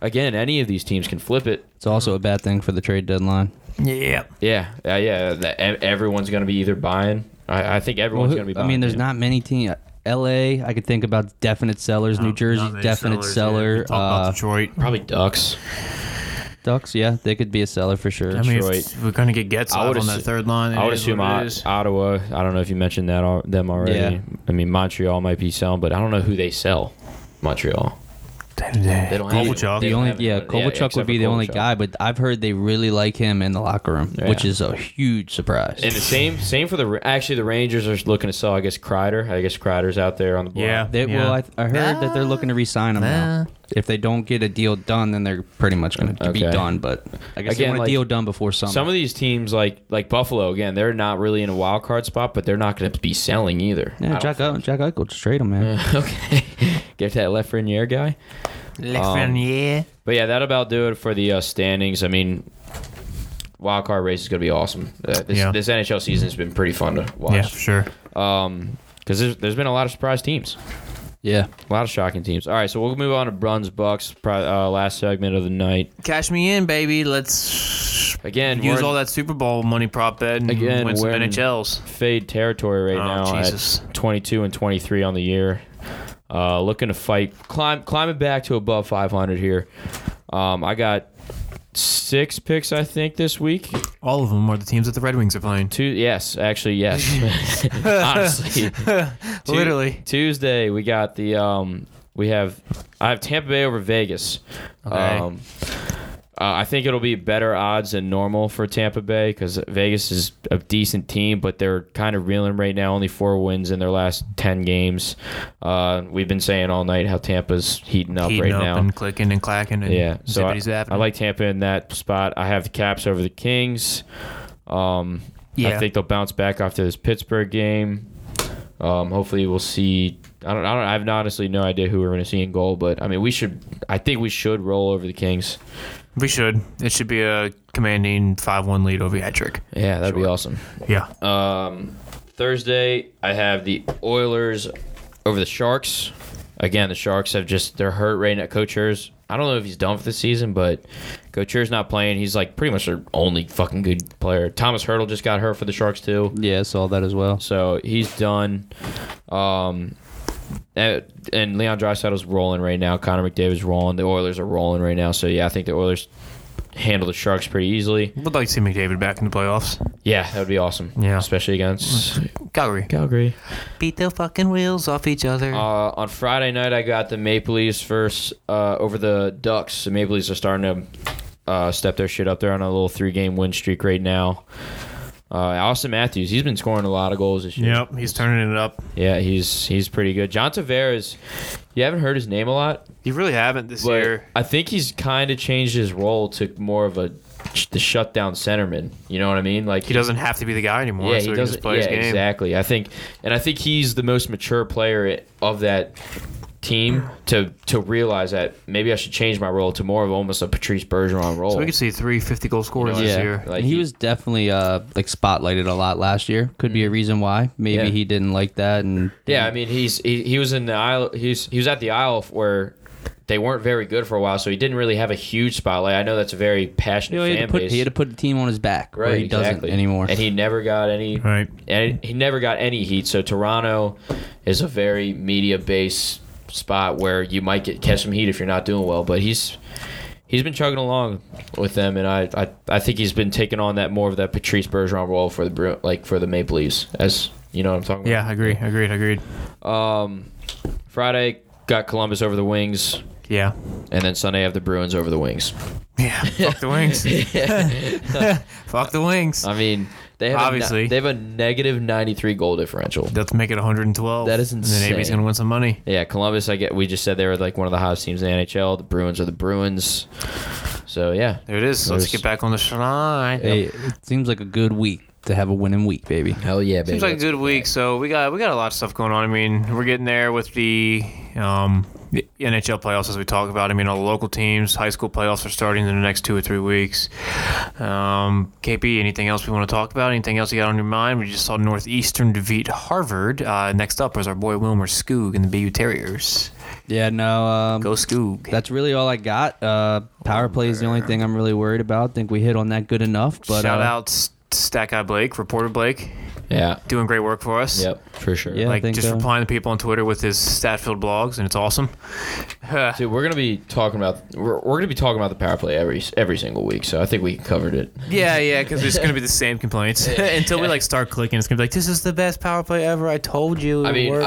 again, any of these teams can flip it. It's also a bad thing for the trade deadline. Yeah. Yeah, uh, yeah. That, everyone's going to be either buying. I, I think everyone's Well, going to be. I mean, there's yeah. not many teams. L.A. I could think about definite sellers. New Jersey, definite sellers, seller. Yeah. We talked about Uh, Detroit. probably Ducks. Ducks, yeah, they could be a seller for sure. I mean, Detroit. if we're gonna get Getzlaf I would on assu- that third line. I would it is assume what it Ot- is. Ottawa. I don't know if you mentioned that al- them already. Yeah. I mean, Montreal might be selling, but I don't know who they sell. Montreal. They don't have Kovalchuk. they the don't only have yeah, anyone- Kovalchuk except would be for the only Kovalchuk. guy, but I've heard they really like him in the locker room, which Yeah. is a huge surprise. And the same same for the actually the Rangers are looking to sell. I guess Kreider. I guess Kreider's out there on the block. Yeah. They, Well, I, I heard that they're looking to re-sign him now. If they don't get a deal done, then they're pretty much going to be Okay. done. But I guess Again, they want like, a deal done before summer. Some of these teams like like Buffalo again, they're not really in a wild card spot, but they're not going to be selling either. Yeah, Jack, Eichel- Jack Eichel, just trade him, man. <laughs> okay. Get that Lafreniere guy. Lafreniere. But yeah, that'll about do it for the uh, standings. I mean, wild card race is going to be awesome. Uh, this, Yeah. this NHL season has been pretty fun to yeah, watch. for sure. Um, because there's, there's been a lot of surprise teams, Yeah. a lot of shocking teams. All right, so we'll move on to Bruns Bucks, pri- uh, last segment of the night. Cash me in, baby. Let's Again, use we're all that Super Bowl money prop bet and Again, win some we're in- NHLs. fade territory right Oh, now Jesus. at 22 and 23 on the year. Uh, looking to fight, climb, climbing back to above 500 here. Um, I got six picks, I think, this week. All of them are the teams that the Red Wings are playing. Two, yes, actually, yes. <laughs> <laughs> Honestly, <laughs> Tu- Literally. Tuesday we got the um we have I have Tampa Bay over Vegas. Okay. Um, uh, I think it'll be better odds than normal for Tampa Bay because Vegas is a decent team, but they're kind of reeling right now. Only four wins in their last ten games. Uh, we've been saying all night how Tampa's heating up Heating right up now. and clicking and clacking and Yeah, so I. I like Tampa in that spot. I have the Caps over the Kings. Um, Yeah. I think they'll bounce back after this Pittsburgh game. Um, hopefully, we'll see. I don't. I don't. I have honestly no idea who we're going to see in goal, but I mean, we should. I think we should roll over the Kings. We should. It should be a commanding 5 1 lead over Hattrick. Yeah, that'd be awesome. Yeah. Um, Thursday, I have the Oilers over the Sharks. Again, the Sharks have just they're hurt right now. Couture's, I don't know if he's done for the season, but Couture's not playing. He's like pretty much their only fucking good player. Tomas Hertl just got hurt for the Sharks too, Yeah, saw that as well. so he's done. Um, and, and Leon Draisaitl's rolling right now. Connor McDavid's rolling. The Oilers are rolling right now. So yeah, I think the Oilers handle the Sharks pretty easily. Would like to see McDavid back in the playoffs. Yeah, that would be awesome. Yeah. especially against Calgary. Calgary. Beat the fucking wheels off each other. Uh, on Friday night, I got the Maple Leafs first uh, over the Ducks. The Maple Leafs are starting to uh, step their shit up. They're on a little three-game win streak right now. Uh, Auston Matthews, he's been scoring a lot of goals this year. yep, he's turning it up. Yeah, he's he's pretty good. John Tavares, you haven't heard his name a lot, You really haven't this but year. I think he's kind of changed his role to more of a the shutdown centerman. You know what I mean? Like He doesn't have to be the guy anymore. Yeah, so he he doesn't. just play yeah, his game. exactly. I think, and I think he's the most mature player of that team to to realize that maybe I should change my role to more of almost a Patrice Bergeron role. So we could see three 50 goal scorers You know, this year. Like and he, he- was definitely uh like spotlighted a lot last year. Could be a reason why. Maybe Yeah. he didn't like that, and yeah, I mean, he's he, he was in the aisle. He's he was at the aisle where they weren't very good for a while, so he didn't really have a huge spotlight. I know that's a very passionate you know, he, had fan to put, base. he had to put the team on his back. where right, he doesn't exactly. anymore. and he never got any. Right. and he never got any heat. So Toronto is a very media based spot where you might get catch some heat if you're not doing well. But he's he's been chugging along with them, and I I, I think he's been taking on that more of that Patrice Bergeron role for the Bru- like for the Maple Leafs, as you know what I'm talking about. Yeah, I agree. Agreed. Agreed. Um, Friday got Columbus over the Wings, Yeah. and then Sunday have the Bruins over the Wings. Yeah. Fuck the wings. <laughs> <laughs> Fuck the wings. I mean, they have Obviously. a, they have a negative 93 goal differential. Let's make it 112. That is And the Navy's going to win some money. Yeah, Columbus. I get. We just said they were like one of the hottest teams in the NHL. The Bruins are the Bruins. So yeah, There it is. Let's There's- get back on the slide. Hey, it seems like a good week to have a winning week, baby. Hell yeah, baby. Seems like a good week. So we got we got a lot of stuff going on. I mean, we're getting there with the um, NHL playoffs as we talk about. I mean, all the local teams, high school playoffs are starting in the next two or three weeks. Um, KP, anything else we want to talk about? Anything else you got on your mind? We just saw Northeastern defeat Harvard. Uh, next up was our boy Wilmer Skoog and the BU Terriers. Yeah, no. Um, Go Skoog. That's really all I got. Uh, power play is the only thing I'm really worried about. I Think we hit on that good enough. But Shout uh, out S- Stack Guy Blake, reporter Blake, yeah, doing great work for us. yep, for sure. Yeah. Like just so. replying to people on Twitter with his stat-filled blogs, and it's awesome. <laughs> Dude, we're gonna be talking about we're, we're gonna be talking about the power play every every single week. So I think we covered it. Yeah, yeah, because it's gonna be <laughs> the same complaints <laughs> until we like start clicking. It's gonna be like, "This is the best power play ever." I told you. I mean, worked."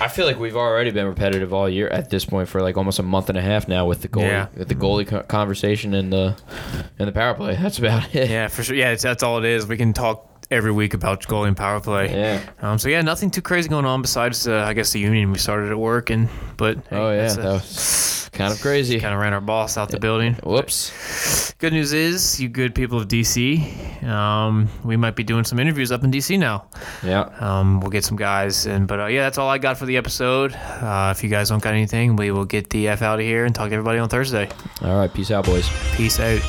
I, I feel like we've already been repetitive all year at this point for like almost a month and a half now with the goalie Yeah. with the goalie co- conversation and the and the power play. That's about it. yeah, for sure. Yeah, it's, that's all it is. We can talk every week about goalie and power play. Yeah. Um. So yeah, nothing too crazy going on besides, uh, I guess, the union we started at work, and but hey, Oh yeah, that's, that was kind of crazy. kind of ran our boss out the building. Whoops. Good news is, you good people of DC, um, we might be doing some interviews up in DC now. Yeah. Um, we'll get some guys, and but uh, yeah, that's all I got for the episode. Uh, if you guys don't got anything, we will get the f out of here and talk to everybody on Thursday. All right. Peace out, boys. Peace out.